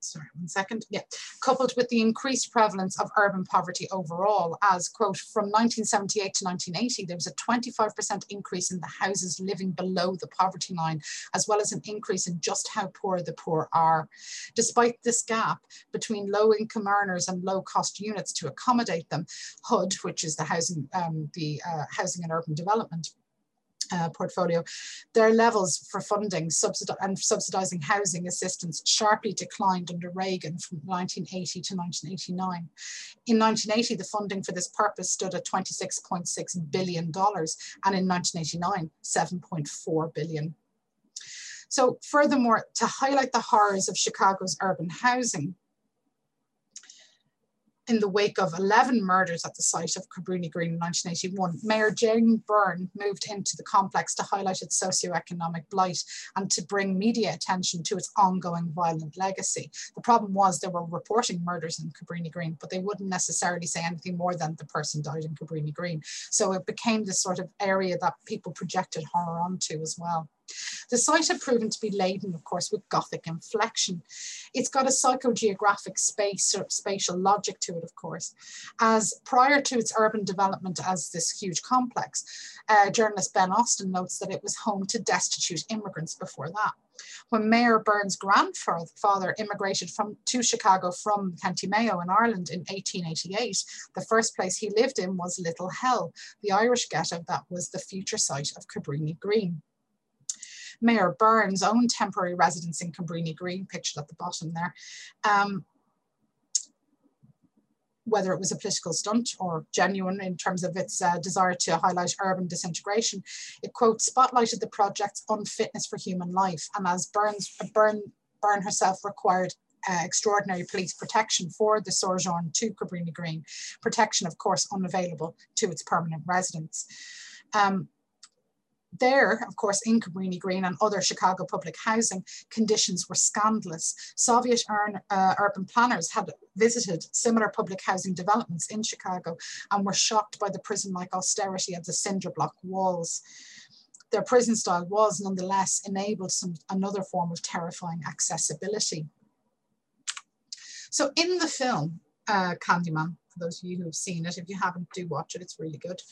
sorry, one second, yeah, coupled with the increased prevalence of urban poverty overall as, quote, from 1978 to 1980, there was a 25% increase in the houses living below the poverty line, as well as an increase in just how poor the poor are. Despite this gap between low income earners and low cost units to accommodate them, HUD, which is the housing, um, the uh, housing and urban development uh, portfolio, their levels for funding subsidi and subsidizing housing assistance sharply declined under Reagan from 1980 to 1989. In 1980, the funding for this purpose stood at $26.6 billion, and in 1989, 7.4 billion. So furthermore, to highlight the horrors of Chicago's urban housing, in the wake of 11 murders at the site of Cabrini Green in 1981, Mayor Jane Byrne moved into the complex to highlight its socioeconomic blight and to bring media attention to its ongoing violent legacy. The problem was they were reporting murders in Cabrini Green, but they wouldn't necessarily say anything more than the person died in Cabrini Green. So it became this sort of area that people projected horror onto as well. The site had proven to be laden, of course, with Gothic inflection. It's got a psychogeographic space or spatial logic to it, of course, as prior to its urban development as this huge complex, uh, journalist Ben Austen notes that it was home to destitute immigrants before that. When Mayor Burns' grandfather immigrated from to Chicago from County Mayo in Ireland in 1888, the first place he lived in was Little Hell, the Irish ghetto that was the future site of Cabrini Green. Mayor Byrne's own temporary residence in Cabrini Green, pictured at the bottom there, um, whether it was a political stunt or genuine in terms of its uh, desire to highlight urban disintegration, it quote spotlighted the project's unfitness for human life. And as Burns, Byrne herself required uh, extraordinary police protection for the sojourn to Cabrini Green, protection, of course, unavailable to its permanent residents. Um, There, of course, in Cabrini Green and other Chicago public housing, conditions were scandalous. Soviet uh, urban planners had visited similar public housing developments in Chicago and were shocked by the prison-like austerity of the cinder block walls. Their prison style was nonetheless enabled some another form of terrifying accessibility. So in the film, uh, Candyman, for those of you who have seen it, if you haven't, do watch it, it's really good.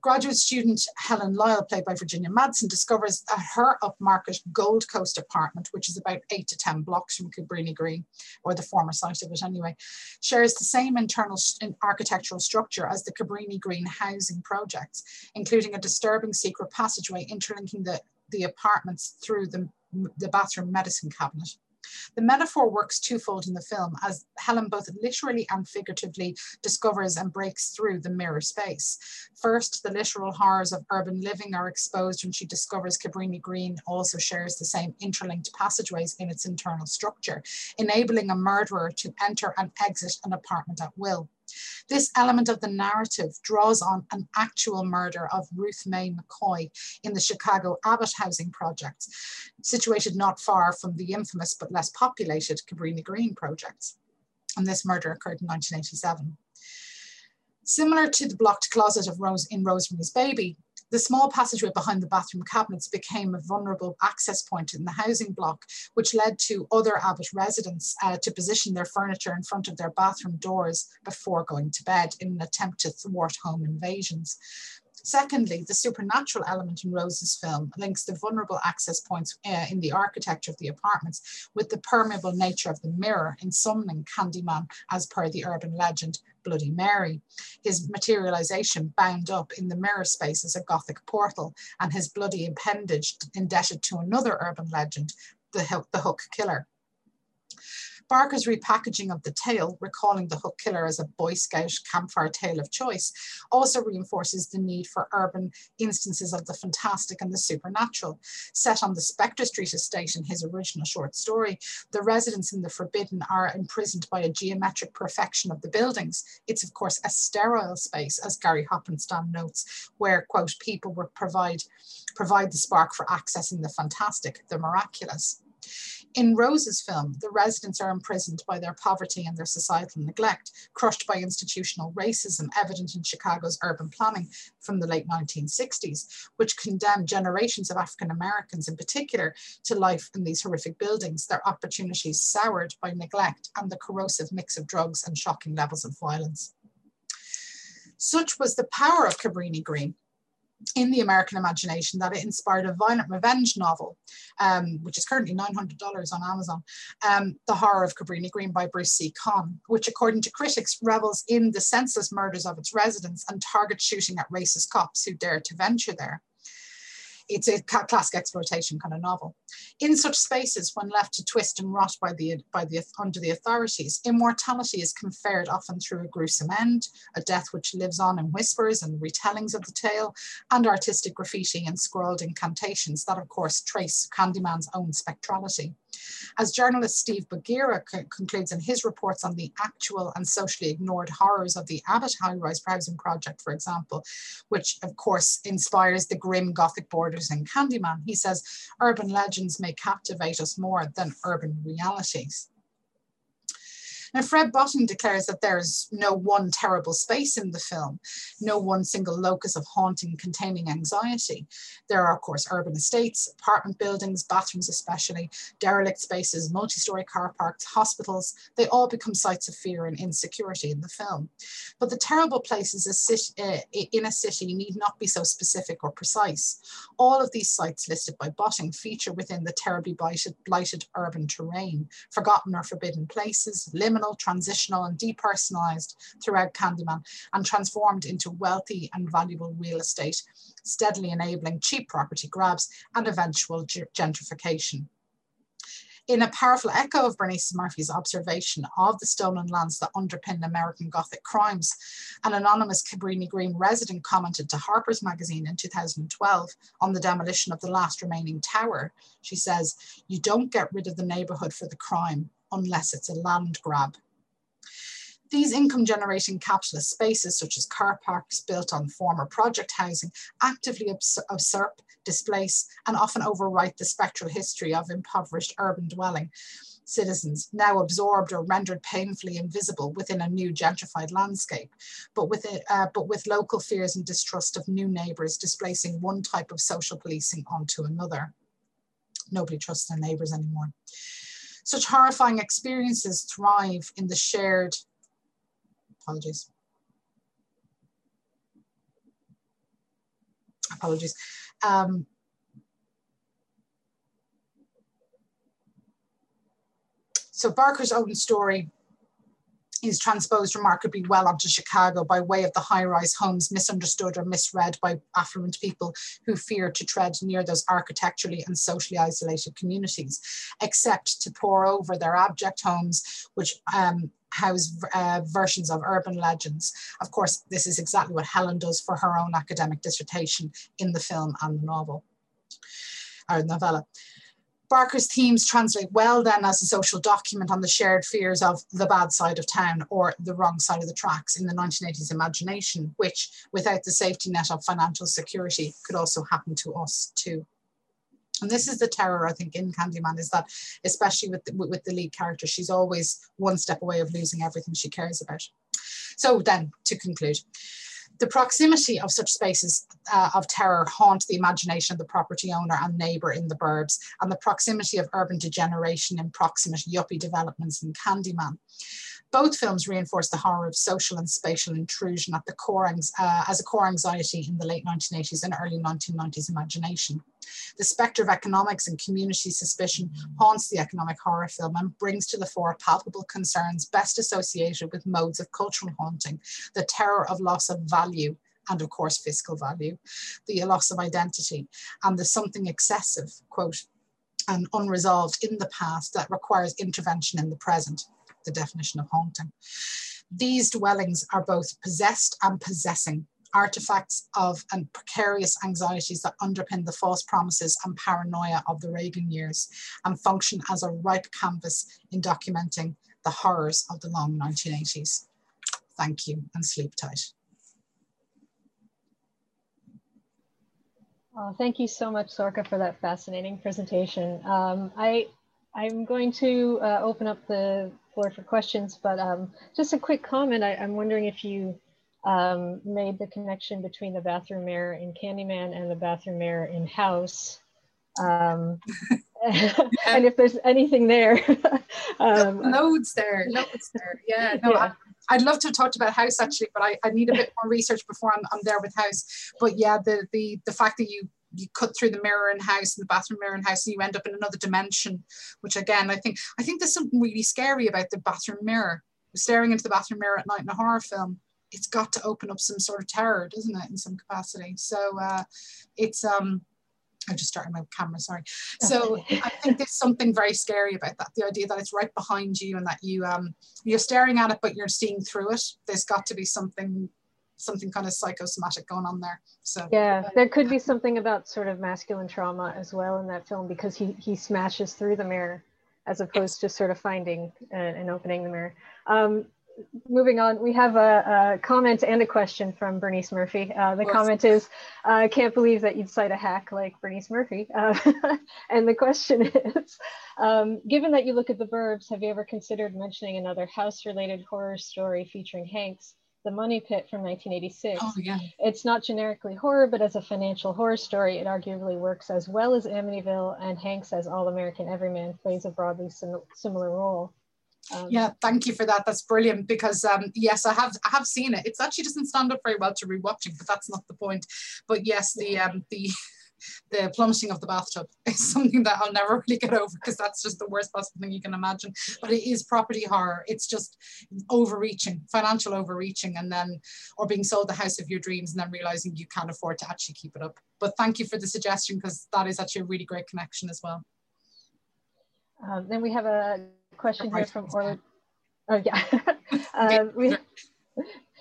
Graduate student Helen Lyle, played by Virginia Madsen, discovers that her upmarket Gold Coast apartment, which is about eight to 10 blocks from Cabrini Green, or the former site of it anyway, shares the same internal architectural structure as the Cabrini Green housing projects, including a disturbing secret passageway interlinking the, the apartments through the, the bathroom medicine cabinet. The metaphor works twofold in the film as Helen both literally and figuratively discovers and breaks through the mirror space. First, the literal horrors of urban living are exposed when she discovers Cabrini Green also shares the same interlinked passageways in its internal structure, enabling a murderer to enter and exit an apartment at will. This element of the narrative draws on an actual murder of Ruth Mae McCoy in the Chicago Abbott housing projects, situated not far from the infamous but less populated Cabrini Green projects. And this murder occurred in 1987. Similar to the blocked closet of Rose in Rosemary's Baby, the small passageway behind the bathroom cabinets became a vulnerable access point in the housing block, which led to other Abbott residents uh, to position their furniture in front of their bathroom doors before going to bed in an attempt to thwart home invasions. Secondly, the supernatural element in Rose's film links the vulnerable access points uh, in the architecture of the apartments with the permeable nature of the mirror in summoning Candyman as per the urban legend Bloody Mary. His materialization bound up in the mirror space as a Gothic portal and his bloody appendage indebted to another urban legend, the, the Hook Killer. Barker's repackaging of the tale, recalling the Hook Killer as a Boy Scout campfire tale of choice, also reinforces the need for urban instances of the fantastic and the supernatural. Set on the Spector Street estate in his original short story, the residents in the Forbidden are imprisoned by a geometric perfection of the buildings. It's, of course, a sterile space, as Gary Hoppenstand notes, where, quote, people would provide, provide the spark for accessing the fantastic, the miraculous. In Rose's film, the residents are imprisoned by their poverty and their societal neglect, crushed by institutional racism evident in Chicago's urban planning from the late 1960s, which condemned generations of African Americans in particular to life in these horrific buildings, their opportunities soured by neglect and the corrosive mix of drugs and shocking levels of violence. Such was the power of Cabrini Green in the American imagination that it inspired a violent revenge novel, um, which is currently $900 on Amazon, um, The Horror of Cabrini Green by Bruce C. Kahn, which according to critics revels in the senseless murders of its residents and target shooting at racist cops who dare to venture there it's a classic exploitation kind of novel. In such spaces, when left to twist and rot by the, by the, under the authorities, immortality is conferred often through a gruesome end, a death which lives on in whispers and retellings of the tale, and artistic graffiti and scrawled incantations that, of course, trace Candyman's own spectrality. As journalist Steve Bogira concludes in his reports on the actual and socially ignored horrors of the Abbott High Rise Housing Project, for example, which of course inspires the grim Gothic borders in Candyman, he says urban legends may captivate us more than urban realities. Now, Fred Botting declares that there is no one terrible space in the film, no one single locus of haunting containing anxiety. There are, of course, urban estates, apartment buildings, bathrooms especially, derelict spaces, multi-story car parks, hospitals. They all become sites of fear and insecurity in the film. But the terrible places uh, in a city need not be so specific or precise. All of these sites listed by Botting feature within the terribly blighted, blighted urban terrain, forgotten or forbidden places, limited transitional, and depersonalized throughout Candyman and transformed into wealthy and valuable real estate, steadily enabling cheap property grabs and eventual gentrification in a powerful echo of Bernice Murphy's observation of the stolen lands that underpin American Gothic crimes, an anonymous Cabrini Green resident commented to Harper's Magazine in 2012 on the demolition of the last remaining tower. She says, You don't get rid of the neighborhood for the crime unless it's a land grab. These income generating capitalist spaces, such as car parks built on former project housing, actively usurp, displace, and often overwrite the spectral history of impoverished urban dwelling citizens, now absorbed or rendered painfully invisible within a new gentrified landscape, but with, it, uh, but with local fears and distrust of new neighbours displacing one type of social policing onto another. Nobody trusts their neighbours anymore. Such horrifying experiences thrive in the shared apologies. Apologies. Um, so Barker's own story is transposed remarkably well onto Chicago by way of the high-rise homes misunderstood or misread by affluent people who fear to tread near those architecturally and socially isolated communities, except to pour over their abject homes, which um, house uh, versions of urban legends. Of course, this is exactly what Helen does for her own academic dissertation in the film and the novel, or novella. Barker's themes translate well then as a social document on the shared fears of the bad side of town or the wrong side of the tracks in the 1980s imagination, which without the safety net of financial security could also happen to us too. And this is the terror, I think, in Candyman is that, especially with the, with the lead character, she's always one step away of losing everything she cares about. So then, to conclude, the proximity of such spaces uh, of terror haunt the imagination of the property owner and neighbour in the burbs, and the proximity of urban degeneration in proximate yuppie developments in Candyman. Both films reinforce the horror of social and spatial intrusion at the core uh, as a core anxiety in the late 1980s and early 1990s imagination. The spectre of economics and community suspicion haunts the economic horror film and brings to the fore palpable concerns best associated with modes of cultural haunting, the terror of loss of value, and of course fiscal value, the loss of identity, and the something excessive, quote, and unresolved in the past that requires intervention in the present the definition of haunting. These dwellings are both possessed and possessing, artifacts of and precarious anxieties that underpin the false promises and paranoia of the Reagan years and function as a ripe canvas in documenting the horrors of the long 1980s. Thank you and sleep tight. Oh, thank you so much, Sorcha, for that fascinating presentation. Um, I, I'm going to uh, open up the floor for questions, but um, just a quick comment. I, am wondering if you um, made the connection between the bathroom mirror in Candyman and the bathroom mirror in House. Um, and if there's anything there. um, loads there, loads there. Yeah, no, yeah. I, would love to have talked about House actually, but I, I need a bit more research before I'm, I'm there with House. But yeah, the the the fact that you you cut through the mirror in house and the bathroom mirror in house and you end up in another dimension which again i think i think there's something really scary about the bathroom mirror staring into the bathroom mirror at night in a horror film it's got to open up some sort of terror doesn't it in some capacity so uh, it's um I just started my camera, sorry. So I think there's something very scary about that. The idea that it's right behind you and that you um you're staring at it, but you're seeing through it. There's got to be something something kind of psychosomatic going on there. So yeah, there could be something about sort of masculine trauma as well in that film because he he smashes through the mirror as opposed to sort of finding and, and opening the mirror. Um, moving on, we have a, a, comment and a question from Bernice Murphy. Uh, the comment is, I uh, can't believe that you'd cite a hack like Bernice Murphy. Uh, and the question is, um, given that you look at the verbs, have you ever considered mentioning another house-related horror story featuring Hanks the Money Pit from 1986. Oh, yeah. It's not generically horror, but as a financial horror story, it arguably works as well as Amityville, and Hanks as All American Everyman plays a broadly sim- similar role. Um, yeah, thank you for that. That's brilliant because um, yes, I have I have seen it. It actually doesn't stand up very well to rewatching, but that's not the point. But yes, the um, the the plummeting of the bathtub is something that I'll never really get over because that's just the worst possible thing you can imagine. But it is property horror. It's just overreaching, financial overreaching, and then or being sold the house of your dreams and then realizing you can't afford to actually keep it up. But thank you for the suggestion because that is actually a really great connection as well. Um, then we have a question here from Orla. Oh yeah, uh, we,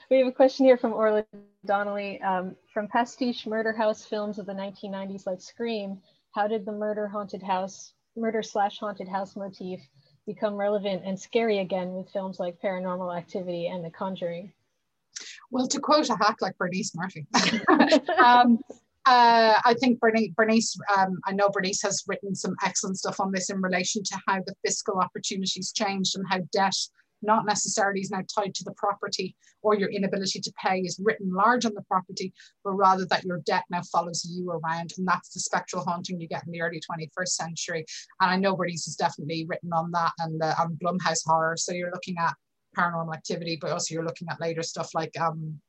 we have a question here from Orla Donnelly. Um, from pastiche murder house films of the 1990s like Scream, how did the murder haunted house, murder slash haunted house motif become relevant and scary again with films like Paranormal Activity and The Conjuring? Well, to quote a hack like Bernice Murphy, um, uh, I think Bernice, Bernice um, I know Bernice has written some excellent stuff on this in relation to how the fiscal opportunities changed and how debt not necessarily is now tied to the property or your inability to pay is written large on the property, but rather that your debt now follows you around. And that's the spectral haunting you get in the early 21st century. And I know Bernice has definitely written on that and uh, on Blumhouse horror. So you're looking at paranormal activity, but also you're looking at later stuff like um,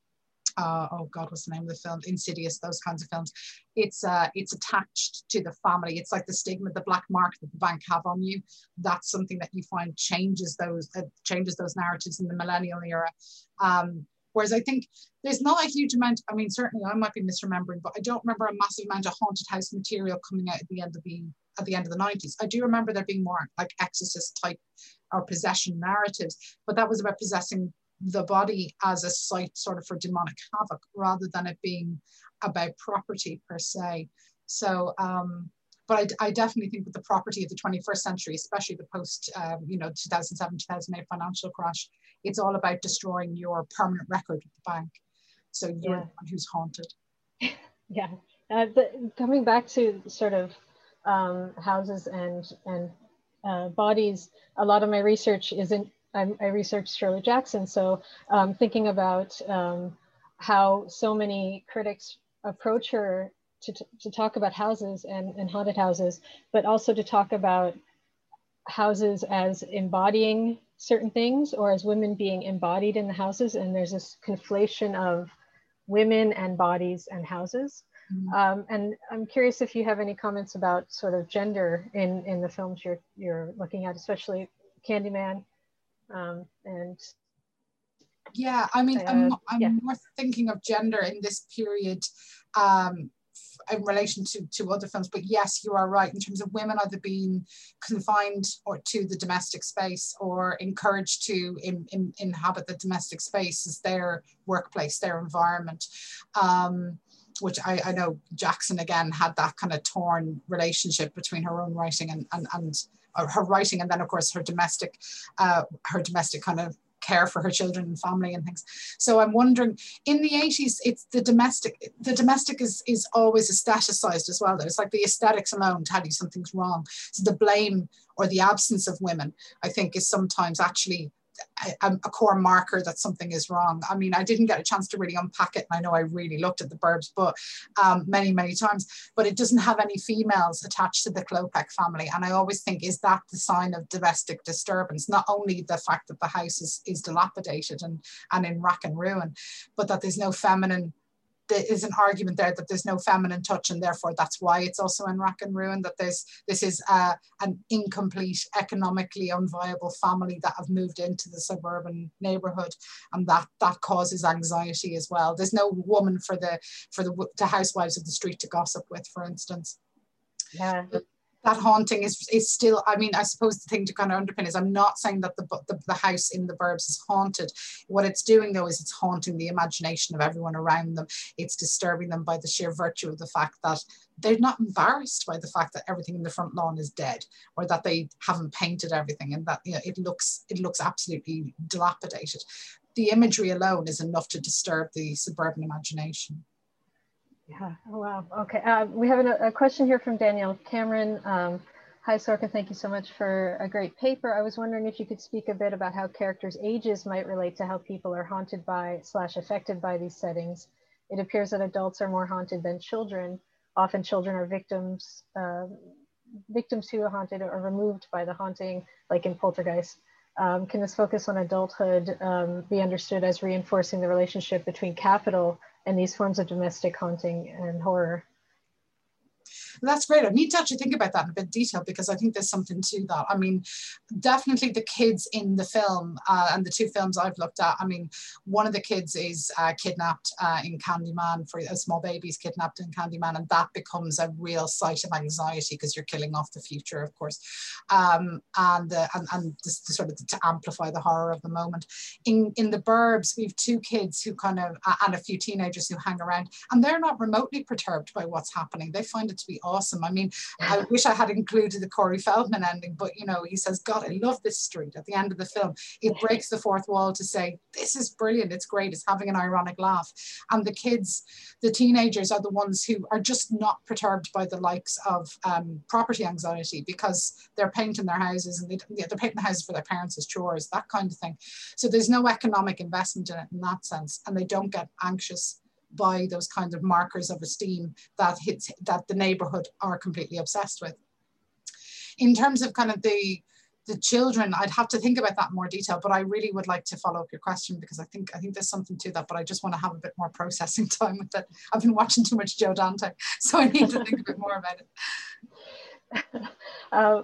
uh, oh God, what's the name of the film? Insidious, those kinds of films. It's uh, it's attached to the family. It's like the stigma, the black mark that the bank have on you. That's something that you find changes those uh, changes those narratives in the millennial era. Um, whereas I think there's not a huge amount. I mean, certainly I might be misremembering, but I don't remember a massive amount of haunted house material coming out at the end of the at the end of the 90s. I do remember there being more like exorcist type or possession narratives, but that was about possessing the body as a site sort of for demonic havoc rather than it being about property per se. So, um, but I, I, definitely think with the property of the 21st century, especially the post, um, you know, 2007, 2008 financial crash, it's all about destroying your permanent record with the bank. So you're yeah. the one who's haunted. yeah. Uh, the, coming back to sort of um, houses and and uh, bodies, a lot of my research isn't I'm, i researched Shirley Jackson, so um, thinking about um, how so many critics approach her to, to talk about houses and, and haunted houses, but also to talk about houses as embodying certain things or as women being embodied in the houses. And there's this conflation of women and bodies and houses. Mm-hmm. Um, and I'm curious if you have any comments about sort of gender in, in the films you're, you're looking at, especially Candyman um, and yeah, I mean, uh, I'm, I'm yeah. more thinking of gender in this period um, in relation to, to other films. But yes, you are right in terms of women either being confined or to the domestic space or encouraged to in, in, inhabit the domestic space as their workplace, their environment. Um, which I, I know Jackson again had that kind of torn relationship between her own writing and, and, and her writing, and then of course her domestic, uh, her domestic kind of care for her children and family and things. So I'm wondering, in the 80s, it's the domestic. The domestic is is always aestheticized as well. It's like the aesthetics alone tell you something's wrong. So the blame or the absence of women, I think, is sometimes actually a, a, core marker that something is wrong. I mean, I didn't get a chance to really unpack it. And I know I really looked at the Burbs, but um, many, many times, but it doesn't have any females attached to the Klopek family. And I always think, is that the sign of domestic disturbance? Not only the fact that the house is, is dilapidated and, and in rack and ruin, but that there's no feminine there is an argument there that there's no feminine touch and therefore that's why it's also in rack and ruin that there's this is uh, an incomplete economically unviable family that have moved into the suburban neighborhood and that that causes anxiety as well. There's no woman for the for the, the housewives of the street to gossip with for instance. Yeah that haunting is is still i mean i suppose the thing to kind of underpin is i'm not saying that the, the, the house in the burbs is haunted. What it's doing though is it's haunting the imagination of everyone around them. It's disturbing them by the sheer virtue of the fact that they're not embarrassed by the fact that everything in the front lawn is dead or that they haven't painted everything and that you know it looks it looks absolutely dilapidated. The imagery alone is enough to disturb the suburban imagination yeah. Oh, wow. Okay. Uh, we have a, a, question here from Danielle Cameron. Um, Hi, Sorcha. Thank you so much for a great paper. I was wondering if you could speak a bit about how characters' ages might relate to how people are haunted by slash affected by these settings. It appears that adults are more haunted than children. Often children are victims, uh, victims who are haunted or removed by the haunting, like in Poltergeist. Um, can this focus on adulthood um, be understood as reinforcing the relationship between capital and these forms of domestic haunting and horror. That's great. I need to actually think about that in a bit detail because I think there's something to that. I mean, definitely the kids in the film uh, and the two films I've looked at. I mean, one of the kids is uh, kidnapped uh, in Candyman for a small baby is kidnapped in Candyman, and that becomes a real site of anxiety because you're killing off the future, of course, um, and uh, and and to sort of to amplify the horror of the moment. In in the Burbs, we have two kids who kind of and a few teenagers who hang around, and they're not remotely perturbed by what's happening. They find it to be awesome. I mean, I wish I had included the Corey Feldman ending, but you know, he says, God, I love this street at the end of the film. It breaks the fourth wall to say, This is brilliant, it's great, it's having an ironic laugh. And the kids, the teenagers are the ones who are just not perturbed by the likes of um, property anxiety because they're painting their houses and they, yeah, they're painting the houses for their parents as chores, that kind of thing. So there's no economic investment in it in that sense, and they don't get anxious by those kind of markers of esteem that hits that the neighborhood are completely obsessed with. In terms of kind of the the children, I'd have to think about that in more detail, but I really would like to follow up your question because I think I think there's something to that, but I just want to have a bit more processing time with it. I've been watching too much Joe Dante, so I need to think a bit more about it. Uh,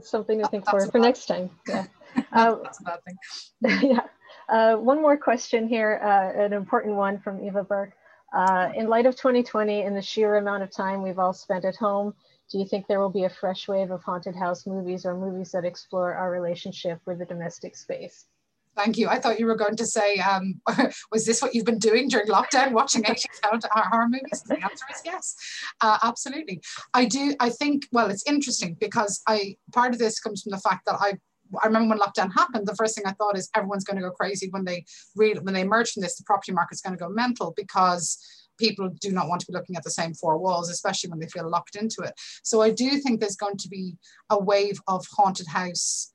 something to think for for next time. Yeah. Uh, That's a bad thing. yeah. Uh, one more question here, uh, an important one from Eva Burke. Uh, in light of 2020 and the sheer amount of time we've all spent at home, do you think there will be a fresh wave of haunted house movies or movies that explore our relationship with the domestic space? Thank you. I thought you were going to say, um, was this what you've been doing during lockdown, watching 80 horror movies? The answer is yes, uh, absolutely. I do. I think. Well, it's interesting because I part of this comes from the fact that I. I remember when lockdown happened, the first thing I thought is everyone's going to go crazy when they read when they emerge from this. The property market's going to go mental because people do not want to be looking at the same four walls, especially when they feel locked into it. So I do think there's going to be a wave of haunted house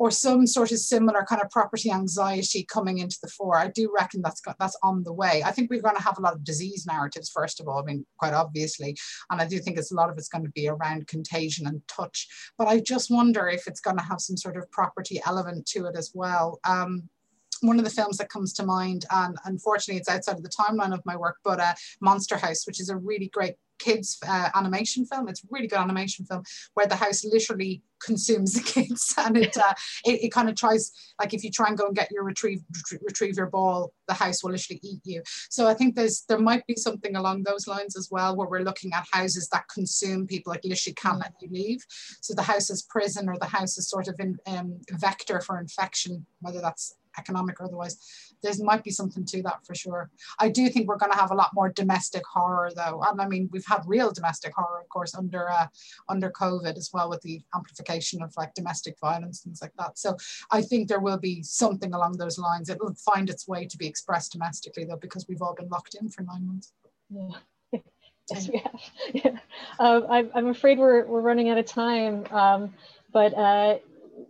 or some sort of similar kind of property anxiety coming into the fore. I do reckon that's got, that's on the way. I think we're going to have a lot of disease narratives first of all. I mean, quite obviously, and I do think it's a lot of it's going to be around contagion and touch. But I just wonder if it's going to have some sort of property element to it as well. Um, one of the films that comes to mind, and unfortunately it's outside of the timeline of my work, but uh, Monster House, which is a really great kids uh, animation film. It's a really good animation film where the house literally consumes the kids and it, uh, it, it, kind of tries, like if you try and go and get your retrieve, retrieve your ball, the house will literally eat you. So I think there's, there might be something along those lines as well, where we're looking at houses that consume people, like literally can't let you leave. So the house is prison or the house is sort of in um, vector for infection, whether that's economic or otherwise. There might be something to that for sure. I do think we're going to have a lot more domestic horror though, and I mean we've had real domestic horror, of course, under uh, under COVID as well with the amplification of like domestic violence things like that. So I think there will be something along those lines. It will find its way to be expressed domestically though, because we've all been locked in for nine months. Yeah. Yes, we have. Yeah. Um, I'm, I'm afraid we're, we're running out of time, um, but uh,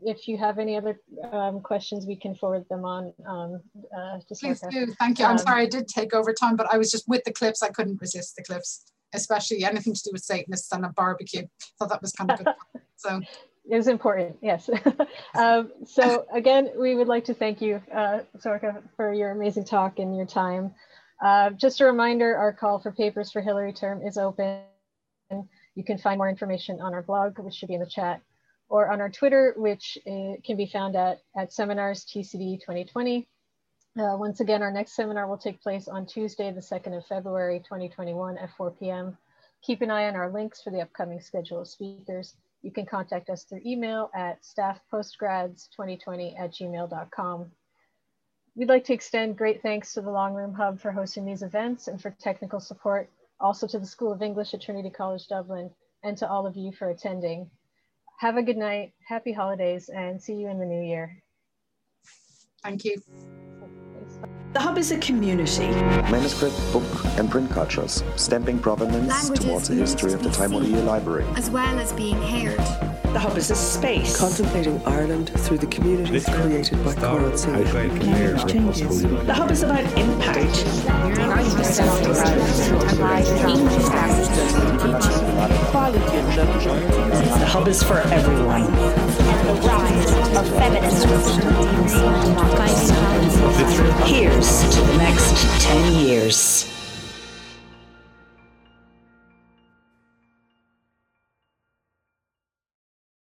if you have any other um, questions, we can forward them on. Um, uh, to Please do. Thank you. I'm sorry I did take over time, but I was just with the clips. I couldn't resist the clips, especially anything to do with Satanists and a barbecue. Thought that was kind of good. So. It was important, yes. um, so again, we would like to thank you, uh, Sorcha, for your amazing talk and your time. Uh, just a reminder, our call for papers for Hilary term is open. You can find more information on our blog, which should be in the chat or on our Twitter, which uh, can be found at, at seminars TCD 2020. Uh, once again, our next seminar will take place on Tuesday, the 2nd of February, 2021 at 4 p.m. Keep an eye on our links for the upcoming schedule of speakers. You can contact us through email at staffpostgrads2020 at gmail.com. We'd like to extend great thanks to the Long Room Hub for hosting these events and for technical support, also to the School of English at Trinity College Dublin, and to all of you for attending. Have a good night, happy holidays, and see you in the new year. Thank you. The Hub is a community. Manuscript, book, and print cultures, stamping provenance Languages towards the history of the Taimonia library. as well as being heard. The Hub is a space. Contemplating Ireland through the communities created by Coral Sea. The Hub is about impact. The Hub is for everyone. The rise of feminism. Here's to the next 10 years.